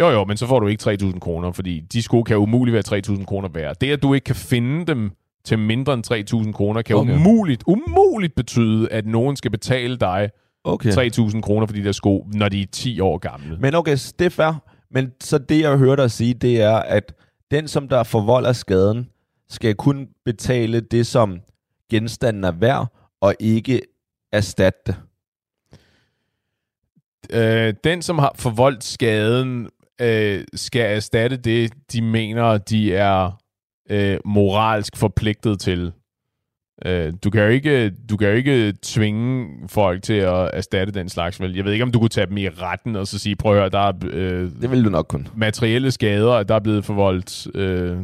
Jo, jo, men så får du ikke 3.000 kroner, fordi de sko kan umuligt være 3.000 kroner værd. Det, at du ikke kan finde dem til mindre end 3.000 kroner, kan Okay. umuligt, umuligt betyde, at nogen skal betale dig Okay. 3.000 kroner for de der sko, når de er 10 år gamle. Men okay, det er fair. Men så det, jeg hører dig sige, det er, at den, som der forvolder skaden, skal kun betale det, som genstanden er værd, og ikke erstatte det. Øh, den, som har forvoldt skaden, øh, skal erstatte det, de mener, de er øh, moralsk forpligtet til. Øh, du, kan jo ikke, du kan jo ikke tvinge folk til at erstatte den slags. Vel? Jeg ved ikke, om du kunne tage dem i retten og så sige, prøv at høre, der er øh, Det vil du nok kun. materielle skader, der er blevet forvoldt. Øh,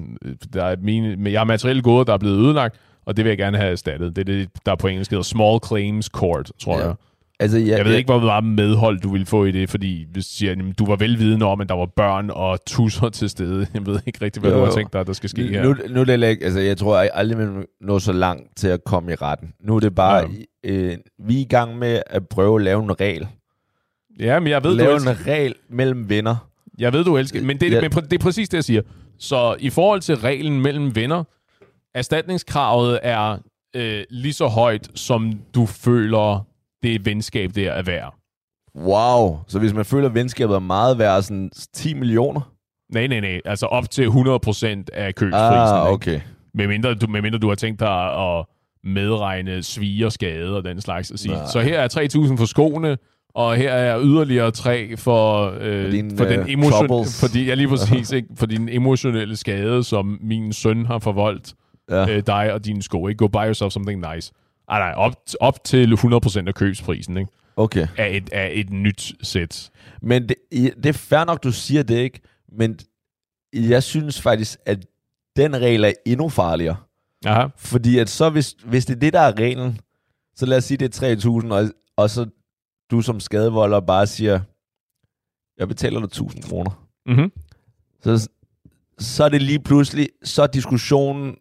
der er mine, jeg har materielle goder, der er blevet ødelagt, og det vil jeg gerne have erstattet. Det er det, der på engelsk hedder Small Claims Court, tror Ja. jeg. Altså, jeg, Jeg ved ikke, hvor meget medhold du ville få i det, fordi hvis du siger, jamen, du var velvidende om, at der var børn og tusser til stede. Jeg ved ikke rigtig, hvad Jo, du har tænkt dig, der skal ske her. Nu, nu det ikke, altså jeg tror jeg aldrig, man nå så langt til at komme i retten. Nu er det bare, Ja. øh, vi er i gang med at prøve at lave en regel. Ja, men jeg ved, du lave elsker, en regel mellem venner. jeg ved, du elsker men det, Ja. men det er præcis det, jeg siger. Så i forhold til reglen mellem venner, erstatningskravet er øh, lige så højt, som du føler, det venskab der er værd. Wow. Så hvis man føler, at venskabet er meget værd, sådan 10 millioner? Nej, nej, nej. Altså op til 100% af købsprisen. Ah, ikke? okay. Medmindre du, medmindre du har tænkt dig at medregne svige og skade og den slags. At sige, Nej. så her er 3.000 for skoene, og her er yderligere 3 for, øh, For dine, for, den øh, emotion, fordi, ja, lige præcis, ikke? for din emotionelle skade, som min søn har forvoldt Ja. øh, dig og dine sko. Ikke? Go buy yourself something nice. Ej, nej, op, op til 100% af købsprisen ikke? Okay. Af, et, af et nyt sæt. Men det, det er fair nok, du siger det, ikke? Men jeg synes faktisk, at den regel er endnu farligere. Aha. Fordi at så, hvis, hvis det er det, der er reglen, så lad os sige, det er 3.000, og, og så du som skadevolder bare siger, jeg betaler dig 1.000 kroner. Mm-hmm. Så, så er det lige pludselig, så er diskussionen,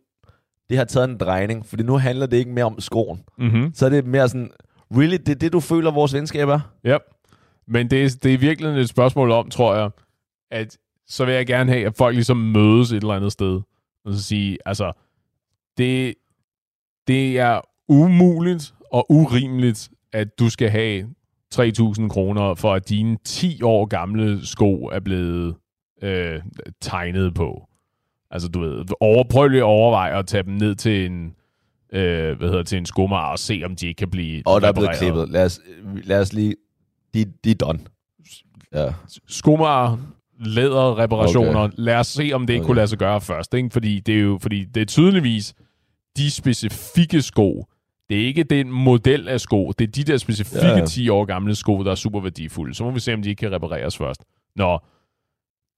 det har taget en drejning, fordi nu handler det ikke mere om skoen. Mm-hmm. Så er det mere sådan, really, det er det, du føler, vores venskab er? Ja, men det er, det er virkelig et spørgsmål om, tror jeg, at så vil jeg gerne have, at folk ligesom mødes et eller andet sted, og så sige, altså, det, det er umuligt og urimeligt, at du skal have 3.000 kroner, for at dine 10 år gamle sko er blevet øh, tegnet på. Altså, du ved, over, prøv lige at overveje at tage dem ned til en, øh, hvad hedder, til en skomager og se, om de ikke kan blive Og der er blevet klippet. Lad os, lad os lige, de, de er done. Ja. skomager, læderreparationer. Okay. Lad os se, om det ikke Okay. kunne lade sig gøre først. Ikke? Fordi det er jo fordi det er tydeligvis de specifikke sko. Det er ikke den model af sko. Det er de der specifikke ja. ja. 10 år gamle sko, der er super værdifulde. Så må vi se, om de ikke kan repareres først. Nå,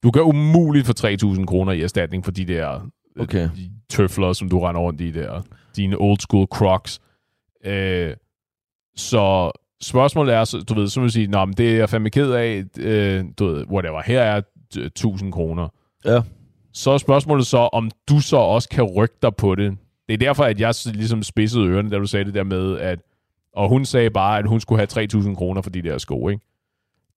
du kan umuligt få 3.000 kroner i erstatning for de der Okay. øh, de tøfler, som du render rundt i der. Dine old school crocs. Øh, så spørgsmålet er, så, du ved, så vil sige, Nå, men det er jeg fandme ked af, øh, du ved, whatever, her er øh, 1000 kroner. Ja. Så er spørgsmålet så, om du så også kan rykke dig på det. Det er derfor, at jeg ligesom spidsede ørerne, da du sagde det der med, at og hun sagde bare, at hun skulle have 3.000 kroner for de der sko, ikke?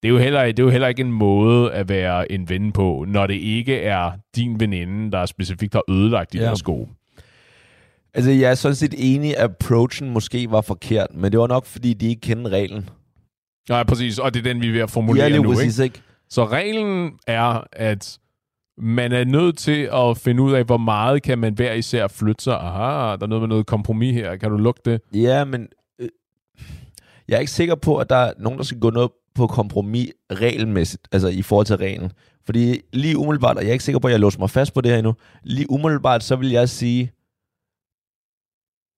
Det er, jo heller, det er jo heller ikke en måde at være en ven på, når det ikke er din veninde, der specifikt har ødelagt de Ja. sko. Altså, jeg er sådan set enig, at approachen måske var forkert, men det var nok, fordi de ikke kendte reglen. Nej, præcis, og det er den, vi er ved at Ja, formulere lige nu, ikke? præcis, ikke? Så reglen er, at man er nødt til at finde ud af, hvor meget kan man hver især flytte sig. Aha, der er noget med noget kompromis her. Kan du lugte det? Ja, men øh, jeg er ikke sikker på, at der er nogen, der skal gå noget på kompromis regelmæssigt, altså i forhold til reglen. Fordi lige umiddelbart, og jeg er ikke sikker på, at jeg låser mig fast på det her endnu, lige umiddelbart, så vil jeg sige,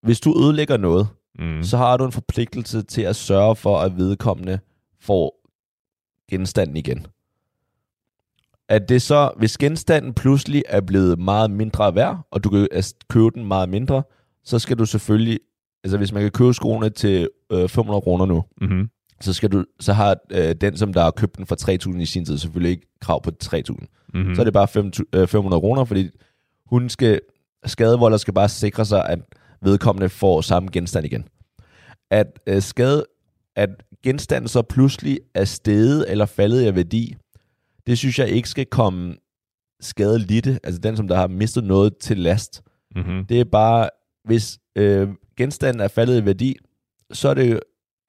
hvis du ødelægger noget, Mm. så har du en forpligtelse til at sørge for, at vedkommende får genstanden igen. At det så, hvis genstanden pludselig er blevet meget mindre værd, og du kan altså, købe den meget mindre, så skal du selvfølgelig, altså hvis man kan købe skoene til øh, 500 kroner nu, Mm-hmm. Så, skal du, så har øh, den, som der har købt den for 3.000 i sin tid, selvfølgelig ikke krav på 3.000. Mm-hmm. Mm. Så er det bare 5, øh, 500 kroner, fordi hun skal, skadevolder skal bare sikre sig, at vedkommende får samme genstand igen. At øh, skade, at genstanden så pludselig er steget eller faldet i værdi, det synes jeg ikke skal komme skadelidte, altså den, som der har mistet noget til last. Mm-hmm. Det er bare, hvis øh, genstanden er faldet i værdi, så er det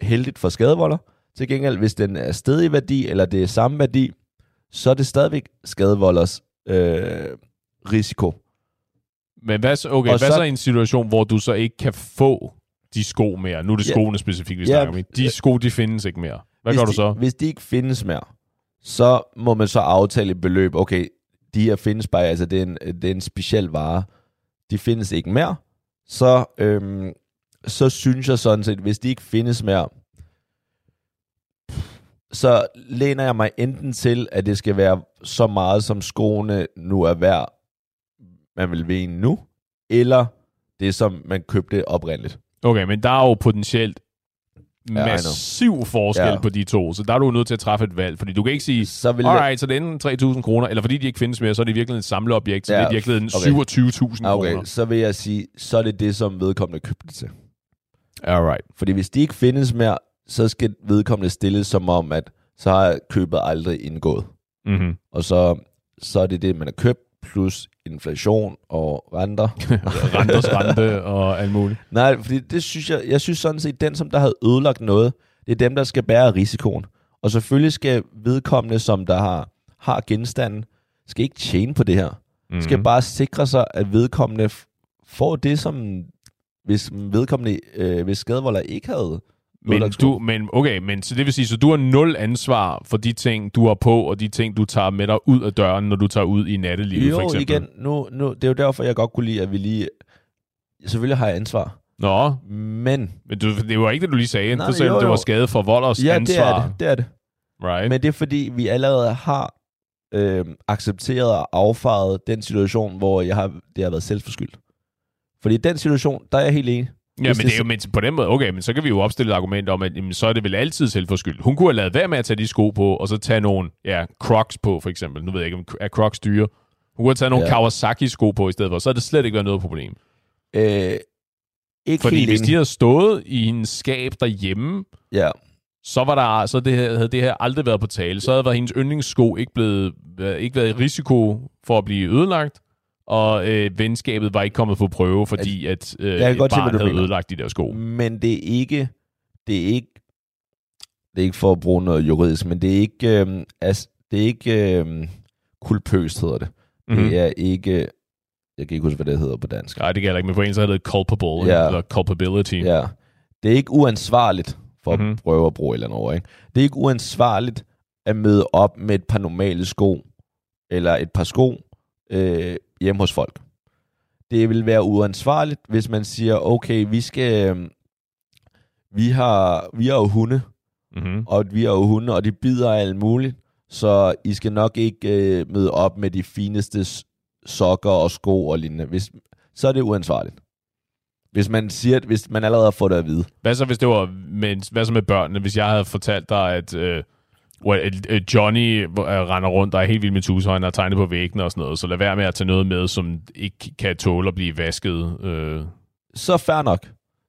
heldigt for skadevolder. Til gengæld, hvis den er i værdi, eller det er samme værdi, så er det stadigvæk skadevolders øh, risiko. Men hvad så, okay, Og hvad så, så- i en situation, hvor du så ikke kan få de sko mere? Nu er det Ja. skoene specifikt, vi Ja, snakker om. De ja. sko, de findes ikke mere. Hvad gør du de, så? Hvis de ikke findes mere, så må man så aftale et beløb. Okay, de her findes bare, altså det er en, det er en speciel vare. De findes ikke mere. Så, øhm, så synes jeg sådan set, hvis de ikke findes mere, så læner jeg mig enten til, at det skal være så meget, som skoene nu er værd, man vil vinde nu, eller det, som man købte oprindeligt. Okay, men der er jo potentielt massiv forskel Ja. på de to, så der er du nødt til at træffe et valg, fordi du kan ikke sige, Så vil jeg, alright, så det er enten 3.000 kroner, eller fordi de ikke findes mere, så er det virkelig et samleobjekt, så Ja, det er virkelig okay. 27.000 okay, kroner. så vil jeg sige, så er det det, som vedkommende købte det til. Alright. Fordi hvis de ikke findes mere, så skal vedkommende stilles som om, at så har købet aldrig indgået. Mm-hmm. Og så, så er det det, man har købt, plus inflation og renter. Renters rente og alt muligt. Nej, fordi det synes jeg, jeg synes sådan set, den som der havde ødelagt noget, det er dem, der skal bære risikoen. Og selvfølgelig skal vedkommende, som der har, har genstanden, skal ikke tjene på det her. Mm-hmm. Skal bare sikre sig, at vedkommende får det, som hvis vedkommende, øh, hvis skadevolder ikke havde Men, du, men okay, men så det vil sige, så du har nul ansvar for de ting, du har på, og de ting, du tager med dig ud af døren, når du tager ud i nattelivet, for Jo, eksempel. igen, nu, nu, det er jo derfor, jeg godt kunne lide, at vi lige... Selvfølgelig har jeg ansvar, Nå, men... men du, det var ikke det, du lige sagde. Nej, du sagde, jo, at det var jo. skade for volders Ja, ansvar. det er det, det er det. Right? Men det er fordi, vi allerede har øh, accepteret og affaret den situation, hvor jeg har, det har været selvforskyldt. Fordi i den situation, der er jeg helt enig. Ja, Hvis men det er jo men på den måde, okay, men så kan vi jo opstille et argument om, at jamen, så er det vel altid selvforskyldt. Hun kunne have lavet være med at tage de sko på, og så tage nogle, ja, Crocs på, for eksempel. Nu ved jeg ikke, om er Crocs dyre. Hun kunne have taget nogle Ja. Kawasaki-sko på i stedet for, så er det slet ikke været noget problem. Øh, ikke Fordi hvis de havde stået i hendes skab derhjemme, Ja, så var der så det her, havde det her aldrig været på tale. Så havde hendes yndlingssko ikke, blevet, ikke været i risiko for at blive ødelagt, og øh, venskabet var ikke kommet på prøve, fordi at øh, Jeg et godt se, barn du havde mener. ødelagt de der sko. men det er ikke... Det er ikke... Det er ikke for at bruge noget juridisk, men det er ikke... Øh, altså, det er ikke... Øh, kulpøst hedder det. Mm-hmm. Det er ikke... Jeg kan ikke huske, hvad det hedder på dansk. Nej, det gælder ikke, men på engelsk hedder det culpable, Ja. eller culpability. Ja. Det er ikke uansvarligt, for mm-hmm. Mhm. at prøve at bruge et eller andet ord. Ikke? Det er ikke uansvarligt at møde op med et par normale sko, eller et par sko, øh, hjemme hos folk. Det vil være uansvarligt, hvis man siger, okay, vi skal... Øh, vi har, vi har jo hunde, Mm-hmm. og vi har jo hunde, og de bider af alt muligt, så I skal nok ikke øh, møde op med de fineste sokker og sko og lignende. Hvis, så er det uansvarligt. Hvis man siger, at hvis man allerede har fået det at vide. Hvad så, hvis det var med, hvad så med børnene? Hvis jeg havde fortalt dig, at øh, well, Johnny øh, render rundt og er helt vild med tushøjne og tegner på væggene og sådan noget, så lad være med at tage noget med, som ikke kan tåle at blive vasket. Øh. Så fair nok.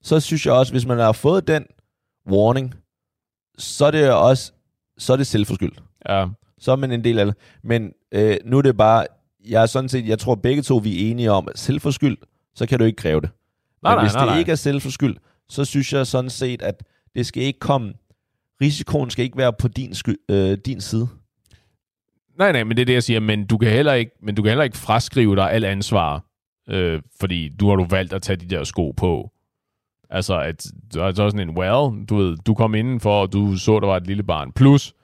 Så synes jeg også, hvis man har fået den warning, så er det også så er det selvforskyldt. Ja. Så er man en del af det. Men øh, nu er det bare, jeg er sådan set, jeg tror begge to, vi er enige om, at selvforskyldt, så kan du ikke kræve det. Nej, Men nej, hvis nej, det nej. ikke er selvforskyldt, så synes jeg sådan set, at det skal ikke komme, risikoen skal ikke være på din, sky, øh, din side. Nej, nej, men det er det, jeg siger. Men du kan heller ikke, men du kan heller ikke fraskrive dig alt ansvar, øh, fordi du har du valgt at tage de der sko på. Altså, at der er sådan en, well, du ved, du kom indenfor, og du så, der var et lille barn. Plus,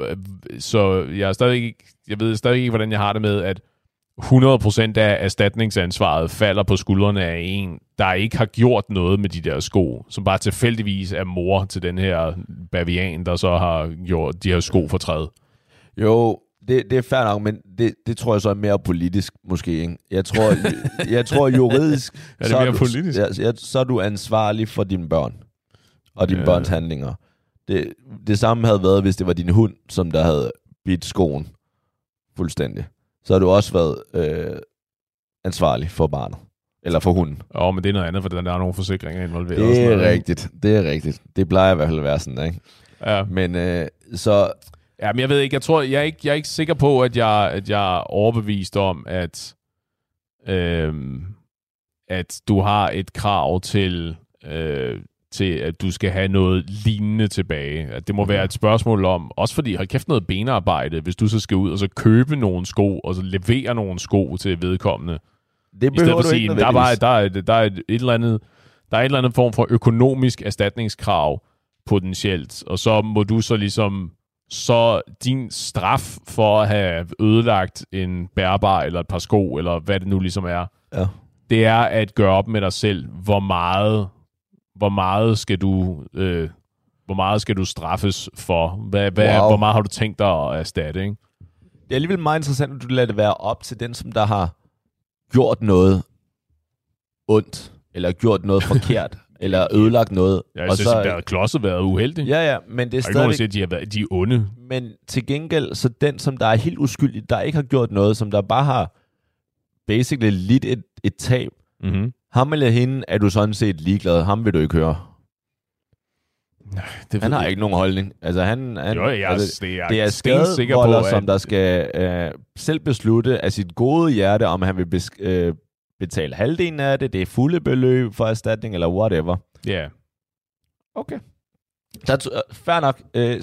øh, så jeg er stadig ikke, jeg ved stadig ikke, hvordan jeg har det med, at 100% af erstatningsansvaret falder på skuldrene af en, der ikke har gjort noget med de der sko, som bare tilfældigvis er mor til den her bavian, der så har gjort de her sko for træet. Jo, det, det er fair nok, men det, det tror jeg så er mere politisk måske. Ikke? Jeg, tror, jeg tror juridisk, Er det så, mere du, politisk? Ja, så er du ansvarlig for dine børn og dine Ja. børns handlinger. Det, det samme havde været, hvis det var din hund, som der havde bidt skoen fuldstændig. Så har du også været øh, ansvarlig for barnet. Eller for hunden. Oh, men det er noget andet, for der er nogle forsikringer involveret. og sådan Det er noget, ikke? rigtigt. Det er rigtigt. Det plejer i hvert fald at være sådan, ikke? Ja. Men øh, så Ja, men jeg ved ikke, jeg tror, jeg er ikke, jeg er ikke sikker på, at jeg, at jeg er overbevist om, at, øhm, at du har et krav til, øh, til, at du skal have noget lignende tilbage. At det må være et spørgsmål om, også fordi, hold kæft noget benarbejde, hvis du så skal ud og så købe nogle sko, og så levere nogle sko til vedkommende. det I stedet for behøver at sige, ikke "Jamen, der er, nødvendigvis. der, er, der, er et, et eller andet, der er et eller andet form for økonomisk erstatningskrav potentielt, og så må du så ligesom, så din straf for at have ødelagt en bærbar eller et par sko, eller hvad det nu ligesom er, Ja. det er at gøre op med dig selv, hvor meget, hvor meget skal du, øh, hvor meget skal du straffes for? Hvad, hvad, Wow. Hvor meget har du tænkt dig at erstatte, ikke? Det er alligevel meget interessant, at du lader det være op til den, som der har gjort noget ondt, eller gjort noget forkert, eller ødelagt noget. Jeg synes, så, der har klodset været uheldig. ja, ja, men det er stadig... siger, at de, har været, de er onde. Men til gengæld, så den, som der er helt uskyldig, der ikke har gjort noget, som der bare har basically lidt et, et tab, Mm-hmm. Ham eller hende er du sådan set ligeglad. Ham vil du ikke høre. Det Han har ikke nogen holdning. Altså, han, han, Jo, jeg, altså, det er, det er stensikker på, skadevolder, at, som der skal øh, selv beslutte af sit gode hjerte, om han vil bes- øh, betale halvdelen af det, det er fulde beløb for erstatning, eller whatever. Ja, Okay. Så, t- fair nok. Øh,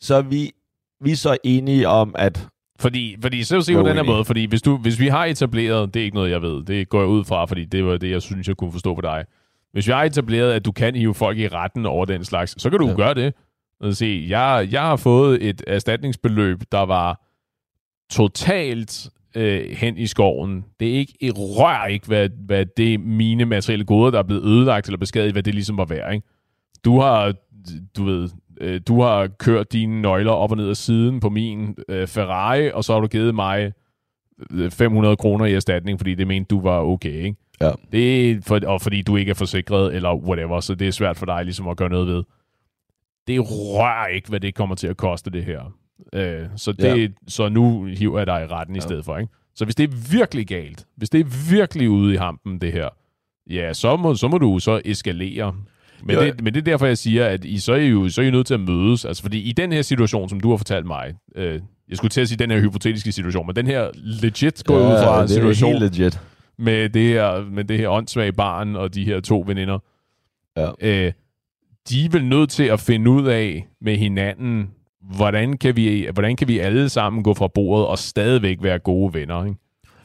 så vi, vi er så enige om, at fordi, fordi så se på den her måde, fordi hvis, du, hvis vi har etableret, det er ikke noget, jeg ved, det går jeg ud fra, fordi det var det, jeg synes, jeg kunne forstå på dig. Hvis vi har etableret, at du kan hive folk i retten over den slags, så kan du Ja. gøre det. Se, jeg, jeg har fået et erstatningsbeløb, der var totalt øh, hen i skoven. Det er ikke et rør ikke, hvad, hvad det mine materielle goder, der er blevet ødelagt eller beskadiget, hvad det ligesom var værd. Ikke? Du har, du ved, øh, du har kørt dine nøgler op og ned ad siden på min øh, Ferrari, og så har du givet mig øh, 500 kroner i erstatning, fordi det mente, du var okay, ikke? Ja. Det er for, og fordi du ikke er forsikret, eller whatever, så det er svært for dig ligesom at gøre noget ved. Det rører ikke, hvad det kommer til at koste, det her. Øh, så, det, Ja. så nu hiver jeg dig i retten i Ja. stedet for, ikke? Så hvis det er virkelig galt, hvis det er virkelig ude i hampen, det her, ja, så må, så må du så eskalere. Men, Jo, det, men det er derfor, jeg siger, at I, så, er I jo, så er I nødt til at mødes. Altså, fordi i den her situation, som du har fortalt mig, øh, jeg skulle til at sige den her hypotetiske situation, men den her legit går ud fra det er situation helt legit. med det her, med det her åndssvage barn og de her to veninder. Ja. Øh, de er vel nødt til at finde ud af med hinanden, hvordan kan vi, hvordan kan vi alle sammen gå fra bordet og stadigvæk være gode venner, ikke?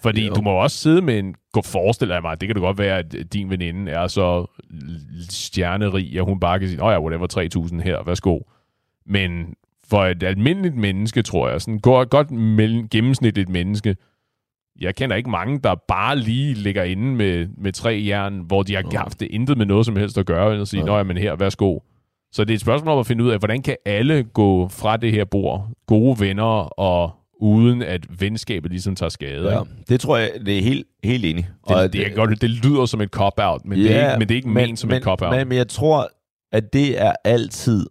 Fordi Jo. du må også sidde med en... Gå forestille dig mig, det kan det godt være, at din veninde er så stjernerig, at hun bare kan sige, åh ja, whatever, 3.000 her, værsgo. Men for et almindeligt menneske, tror jeg, sådan godt, godt gennemsnitligt menneske, jeg kender ikke mange, der bare lige ligger inde med, med tre jern, hvor de har haft det intet med noget som helst at gøre, og sige, Nej. nå men her, værsgo. Så det er et spørgsmål om at finde ud af, hvordan kan alle gå fra det her bord, gode venner, og uden at venskabet ligesom tager skade. Ja, ikke? det tror jeg, det er helt, helt enig. Det, det, er godt, det lyder som et cop-out, men, det er ikke, men det er ikke men, ment som men, et cop-out. Men, men jeg tror, at det er altid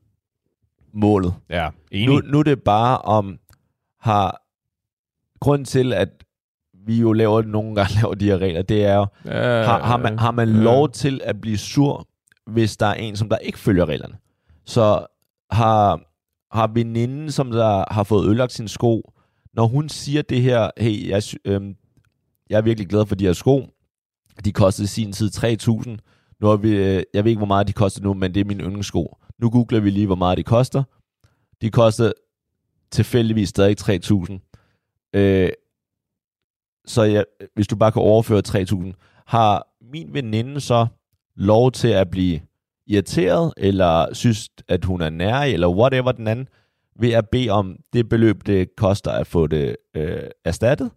målet. ja, enig. Nu, nu er det bare om, har grund til, at vi jo laver nogle gange laver de her regler, det er jo, ja, har, har, man, har man ja. lov til at blive sur, hvis der er en, som der ikke følger reglerne? Så har, har veninden, som der har fået ødelagt sine sko, når hun siger det her, hey, jeg, sy- øhm, jeg er virkelig glad for de her sko, de kostede i sin tid 3.000, nu har vi, øh, jeg ved ikke, hvor meget de koster nu, men det er mine yndlingssko. Nu googler vi lige, hvor meget de koster. De koster tilfældigvis stadig 3.000. Øh, så jeg, hvis du bare kan overføre 3.000, har min veninde så lov til at blive irriteret, eller synes, at hun er nær, eller whatever den anden, ved at bede om det beløb, det koster at få det øh, erstattet?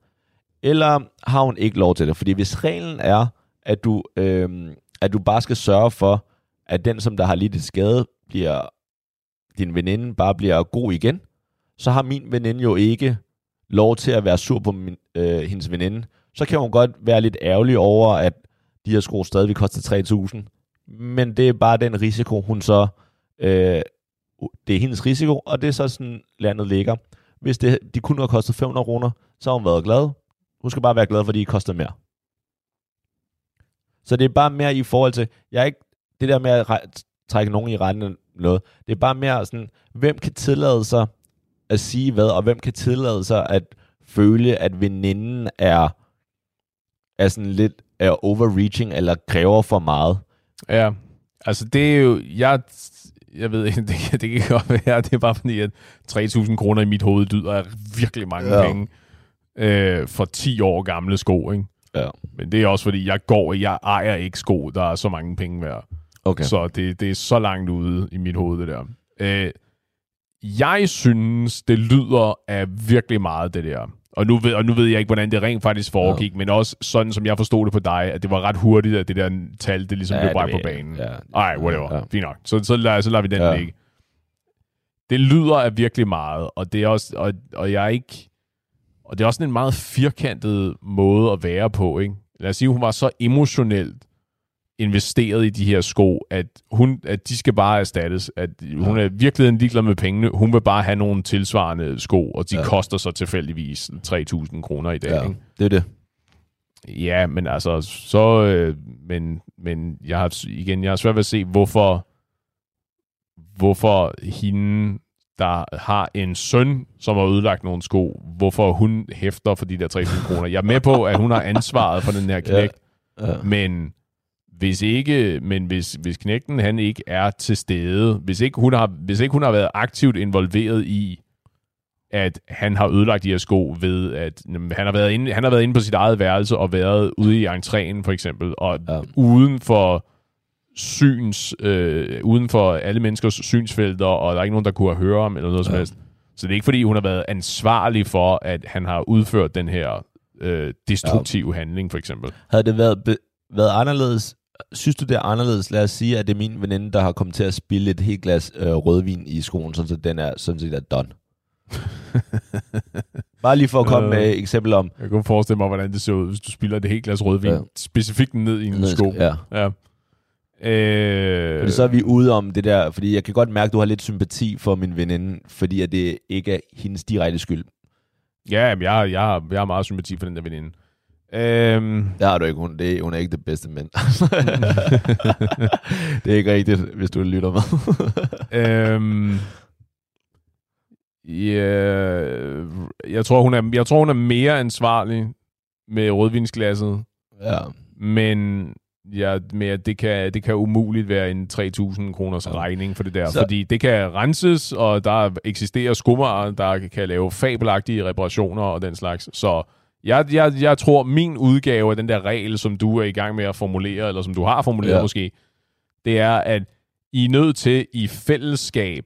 eller har hun ikke lov til det? Fordi hvis reglen er, at du, øh, at du bare skal sørge for, at den, som der har lidt et skade, bliver, din veninde bare bliver god igen, så har min veninde jo ikke lov til at være sur på min, øh, hendes veninde. Så kan hun godt være lidt ærgerlig over, at de her sko stadigvæk koster 3.000. Men det er bare den risiko, hun så... Øh, det er hendes risiko, og det er så sådan, landet ligger. Hvis det, de kunne have kostet 500 kroner, så har hun været glad. Hun skal bare være glad, fordi de koster mere. Så det er bare mere i forhold til, jeg er ikke, det der med at trække nogen i retten noget, det er bare mere sådan, hvem kan tillade sig at sige hvad, og hvem kan tillade sig at føle, at veninden er, er sådan lidt er overreaching, eller kræver for meget. Ja, altså det er jo, jeg, jeg ved ikke, det, det kan godt være, det er bare fordi, at 3.000 kroner i mit hoved lyder af virkelig mange ja. penge øh, for 10 år gamle sko, ikke? Ja. Men det er også fordi, jeg går, jeg ejer ikke sko, der er så mange penge værd. Okay. Så det, det er så langt ude i mit hoved, det der. Øh, jeg synes, det lyder af virkelig meget, det der. Og nu, ved, og nu ved jeg ikke, hvordan det rent faktisk foregik, ja. men også sådan, som jeg forstod det på dig, at det var ret hurtigt, at det der tal, det ligesom ja, blev bragt på banen. Ja. Ej, whatever. Ja. Fint nok. Så, så, lader, så lader vi den ja. ligge. Det lyder af virkelig meget, og det er også, og, og jeg er ikke, og det er også en meget firkantet måde at være på, ikke? Lad os sige, hun var så emotionelt investeret i de her sko, at, hun, at de skal bare erstattes. At hun er virkelig en ligeglad med pengene. Hun vil bare have nogle tilsvarende sko, og de ja. koster så tilfældigvis 3.000 kroner i dag. Ja, ikke? det er det. Ja, men altså, så... Øh, men, men jeg har, igen, jeg har svært ved at se, hvorfor, hvorfor hende, der har en søn, som har ødelagt nogle sko, hvorfor hun hæfter for de der 3.000 kroner. Jeg er med på, at hun har ansvaret for den her knægt, ja. Ja. men hvis ikke, men hvis, hvis knægten han ikke er til stede, hvis ikke, hun har, hvis ikke hun har været aktivt involveret i, at han har ødelagt de her sko ved, at jamen, han, har været inde, han har været inde på sit eget værelse og været ude i entréen for eksempel, og ja. uden for syns, øh, uden for alle menneskers synsfelter, og der er ikke nogen, der kunne have høre ham eller noget ja. som helst. Så det er ikke fordi, hun har været ansvarlig for, at han har udført den her øh, destruktive ja. handling, for eksempel. Havde det været, be- været anderledes, Synes du, det er anderledes? Lad os sige, at det er min veninde, der har kommet til at spille et helt glas øh, rødvin i skoen, så den er sådan set er done. Bare lige for at komme øh, med et eksempel om... Jeg kan forestille mig, hvordan det ser ud, hvis du spiller et helt glas rødvin, ja. specifikt ned i en ned, sko. Ja. ja. Øh... Fordi så er vi ude om det der, fordi jeg kan godt mærke, at du har lidt sympati for min veninde, fordi at det ikke er hendes direkte skyld. Ja, jeg, jeg, jeg, har, jeg har meget sympati for den der veninde. Øhm. Det har du ikke. Hun, det, hun er ikke det bedste mænd. det er ikke rigtigt, hvis du lytter med. øhm. Ja, jeg tror, hun er, jeg tror, hun er mere ansvarlig med rødvinsglasset. Ja. Men ja, med, det, kan, det kan umuligt være en 3.000 kroners regning for det der. Så. Fordi det kan renses, og der eksisterer skummer, der kan lave fabelagtige reparationer og den slags. Så jeg, jeg, jeg tror, min udgave af den der regel, som du er i gang med at formulere, eller som du har formuleret ja. måske, det er, at I er nødt til i fællesskab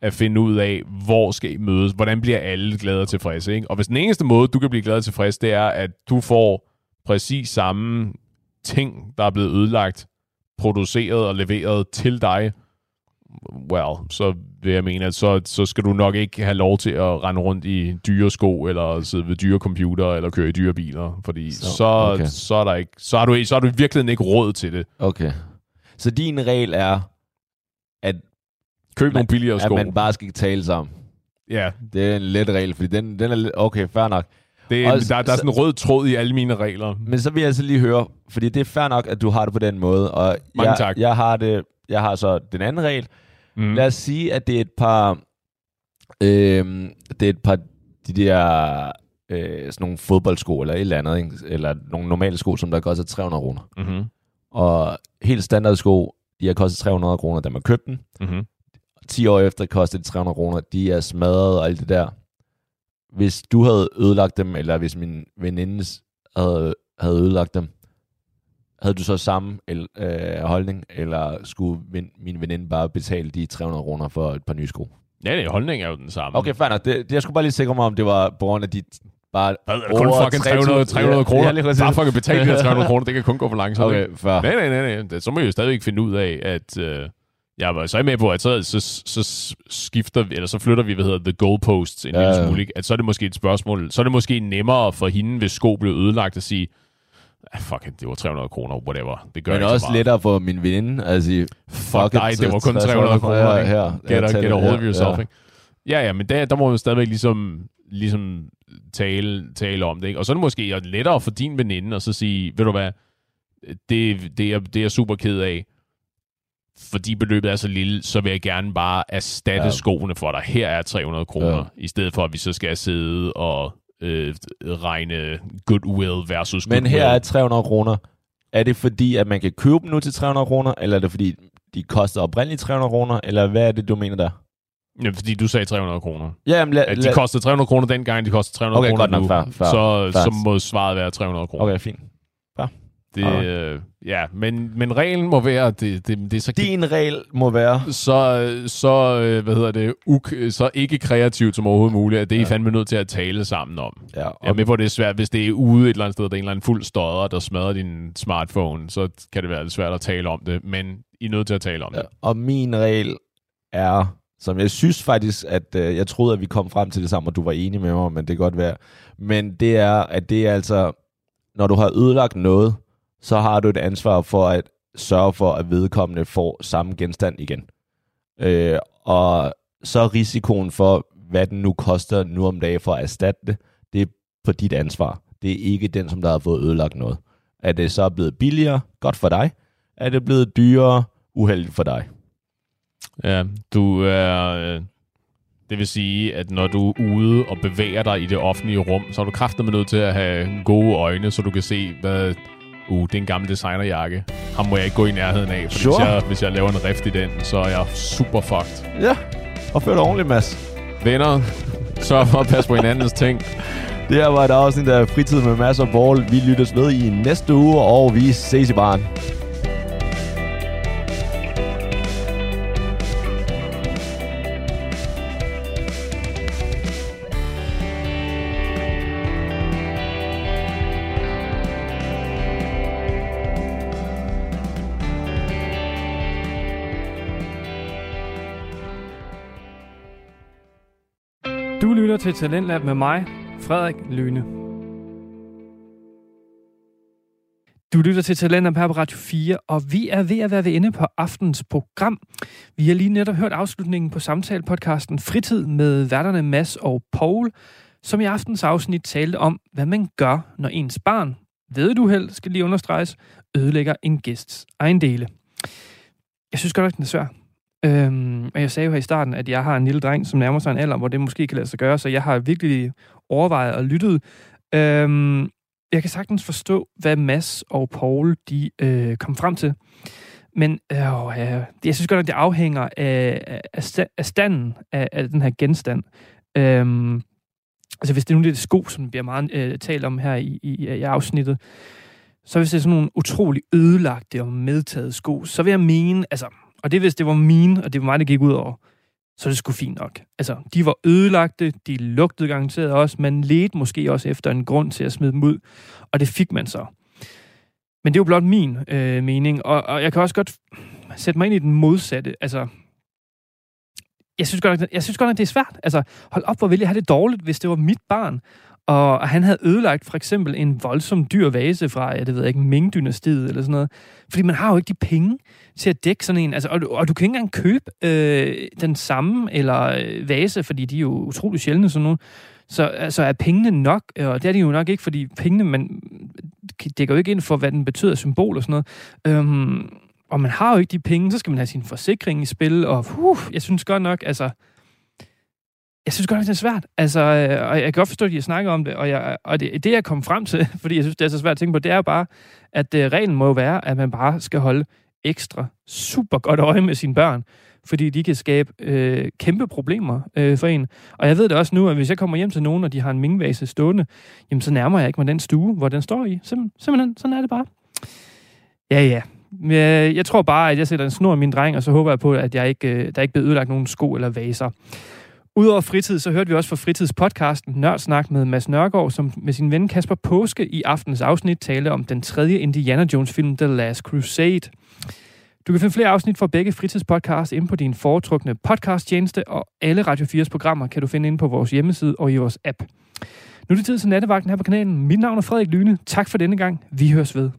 at finde ud af, hvor skal I mødes, hvordan bliver alle glade og tilfredse. Ikke? Og hvis den eneste måde, du kan blive glad og tilfreds, det er, at du får præcis samme ting, der er blevet ødelagt, produceret og leveret til dig, well, så vil jeg mene, at så, så skal du nok ikke have lov til at rende rundt i dyre sko, eller sidde ved dyre computer, eller køre i dyre biler, fordi så, så, okay. så, er der ikke, så, har du, så har du virkelig ikke råd til det. Okay. Så din regel er, at Køb nogle billigere sko. At man bare skal tale sammen. Ja. Det er en let regel, fordi den, den er okay, fair nok. Det er, der, der er sådan en rød tråd i alle mine regler. Men så vil jeg altså lige høre, fordi det er fair nok, at du har det på den måde. Og Mange jeg, tak. Jeg har, det, jeg har så den anden regel. Mm. Lad os sige, at det er et par... Øh, det er et par de der øh, sådan nogle fodboldsko eller et eller andet, ikke? eller nogle normale sko, som der koster 300 kroner. Mm-hmm. Og helt standard sko, de har kostet 300 kroner, da man købte den. Mm-hmm. 10 år efter kostede de 300 kroner. De er smadret og alt det der. Hvis du havde ødelagt dem, eller hvis min veninde havde, havde ødelagt dem, havde du så samme el, øh, holdning, eller skulle min, min veninde bare betale de 300 kroner for et par nye sko? Ja, det holdning er jo den samme. Okay, fair nok. Det, det, jeg skulle bare lige sikre mig, om det var på grund af de Bare Hvad, er det kun fucking 300, 300 300 Ja, kroner? præcis. Bare fucking betale de her 300 kroner, det kan kun gå for langsomt. Okay, fair. Nej, nej, nej, nej. Det- Så må jeg jo stadigvæk finde ud af, at... Øh, jeg var så jeg med på, at så, så, så skifter vi, eller så flytter vi, hvad hedder the goalposts en Ja, ja, lille ja. smule. Ikke? At så er det måske et spørgsmål, så er det måske nemmere for hende, hvis sko blev ødelagt, at sige, fuck it, det var 300 kroner, whatever. Det gør Men ikke også lettere for min veninde sige, Fuck it, dig, det var kun 60 300 kroner. her, ikke? her. Get, a, get a hold of yourself, ja. ikke? Ja, ja, men der, der må man stadigvæk ligesom, ligesom tale, tale om det, ikke? Og så er det måske lettere for din veninde at så sige, ved du hvad, det, det, er, det er jeg super ked af, fordi beløbet er så lille, så vil jeg gerne bare erstatte Ja. skoene for dig. Her er 300 kroner, ja. i stedet for at vi så skal sidde og øh, regne goodwill versus Men goodwill. her er 300 kroner. Er det fordi, at man kan købe dem nu til 300 kroner, eller er det fordi, de koster oprindeligt 300 kroner, eller hvad er det, du mener der? Ja, fordi du sagde 300 kroner. Ja, jamen, lad, At de kostede 300 kroner dengang, de koster 300 Okay, kroner godt nok. nu. Fair, fair, så, fair. så må svaret være 300 kroner. Okay, fint. Det, Alright. øh, ja, men, men reglen må være, det, det, det er så, Din regel må være... så, så, øh, hvad hedder det, uk, så ikke kreativt som overhovedet muligt, at det er I Ja. fandme nødt til at tale sammen om. Ja, Jeg er med på, at det er svært, hvis det er ude et eller andet sted, der er en eller anden fuld stodder, der smadrer din smartphone, så kan det være lidt svært at tale om det, men I er nødt til at tale om Ja, det. og min regel er, som jeg synes faktisk, at øh, jeg troede, at vi kom frem til det samme, og du var enig med mig, men det kan godt være. Men det er, at det er altså, når du har ødelagt noget, så har du et ansvar for at sørge for, at vedkommende får samme genstand igen. Øh, og så er risikoen for, hvad den nu koster nu om dagen for at erstatte det, det er på dit ansvar. Det er ikke den, som der har fået ødelagt noget. Er det så blevet billigere? Godt for dig. Er det blevet dyrere? Uheldigt for dig. Ja, du er... Øh, det vil sige, at når du er ude og bevæger dig i det offentlige rum, så er du kraftedeme nødt til at have gode øjne, så du kan se, hvad... Uh, det er en gammel designerjakke. Ham må jeg ikke gå i nærheden af, for Sure. hvis, jeg, hvis jeg laver en rift i den, så er jeg super fucked. Ja, og før dig ordentligt, Mads. Venner, sørg for at passe på hinandens ting. Det her var et afsnit af Fritid med og Paul. Vi lyttes ved i næste uge, og vi ses i baren. Til Talentlab med mig, Frederik Lyne. Du lytter til Talentlab her på Radio 4, og vi er ved at være ved ende på aftens program. Vi har lige netop hørt afslutningen på samtalepodcasten Fritid med værterne Mass og Paul, som i aftens afsnit talte om, hvad man gør, når ens barn, ved du held, skal lige understreges, ødelægger en gæsts ejendele. Jeg synes godt nok, den er svær. Øhm, og jeg sagde jo her i starten, at jeg har en lille dreng, som nærmer sig en alder, hvor det måske kan lade sig gøre, så jeg har virkelig overvejet og lyttet. Øhm, jeg kan sagtens forstå, hvad Mass og Paul de øh, kom frem til. Men øh, jeg synes godt at det afhænger af, af, af standen af, af den her genstand. Øhm, altså hvis det nu er det sko, som bliver meget øh, talt om her i, i, i afsnittet, så hvis det er sådan nogle utrolig ødelagte og medtaget sko, så vil jeg mene, altså, og det hvis det var mine, og det var mig, der gik ud over, så er det sgu fint nok. Altså, de var ødelagte, de lugtede garanteret også, man ledte måske også efter en grund til at smide dem ud, og det fik man så. Men det er jo blot min øh, mening, og, og jeg kan også godt sætte mig ind i den modsatte. Altså, jeg synes godt nok, jeg synes godt nok det er svært. Altså, hold op, hvor ville jeg have det dårligt, hvis det var mit barn, og han havde ødelagt for eksempel en voldsom dyr vase fra, ja, det ved jeg ikke, Ming-dynastiet eller sådan noget. Fordi man har jo ikke de penge til at dække sådan en. Altså, og, du- og du kan ikke engang købe øh, den samme eller øh, vase, fordi de er jo utrolig sjældne sådan nogle. Så altså, er pengene nok? Øh, og det er de jo nok ikke, fordi pengene, man dækker jo ikke ind for, hvad den betyder symbol og sådan noget. Øhm, og man har jo ikke de penge, så skal man have sin forsikring i spil, og uh, jeg synes godt nok, altså, jeg synes godt det er svært. Altså, øh, og jeg kan godt forstå, at I snakker om det, og, jeg, og det, det, jeg kom frem til, fordi jeg synes, det er så svært at tænke på, det er bare, at øh, reglen må være, at man bare skal holde ekstra super godt øje med sine børn, fordi de kan skabe øh, kæmpe problemer øh, for en. Og jeg ved det også nu, at hvis jeg kommer hjem til nogen, og de har en mingvase stående, jamen så nærmer jeg ikke mig den stue, hvor den står i. Sim- simpelthen, sådan er det bare. Ja, ja. Jeg, jeg tror bare, at jeg sætter en snor i min dreng, og så håber jeg på, at jeg ikke, øh, der ikke bliver ødelagt nogen sko eller vaser. Udover fritid, så hørte vi også fra fritidspodcasten Nørdsnak med Mads Nørgaard, som med sin ven Kasper Påske i aftens afsnit talte om den tredje Indiana Jones film, The Last Crusade. Du kan finde flere afsnit fra begge fritidspodcasts inde på din foretrukne podcasttjeneste, og alle Radio 4's programmer kan du finde inde på vores hjemmeside og i vores app. Nu er det tid til nattevagten her på kanalen. Mit navn er Frederik Lyne. Tak for denne gang. Vi høres ved.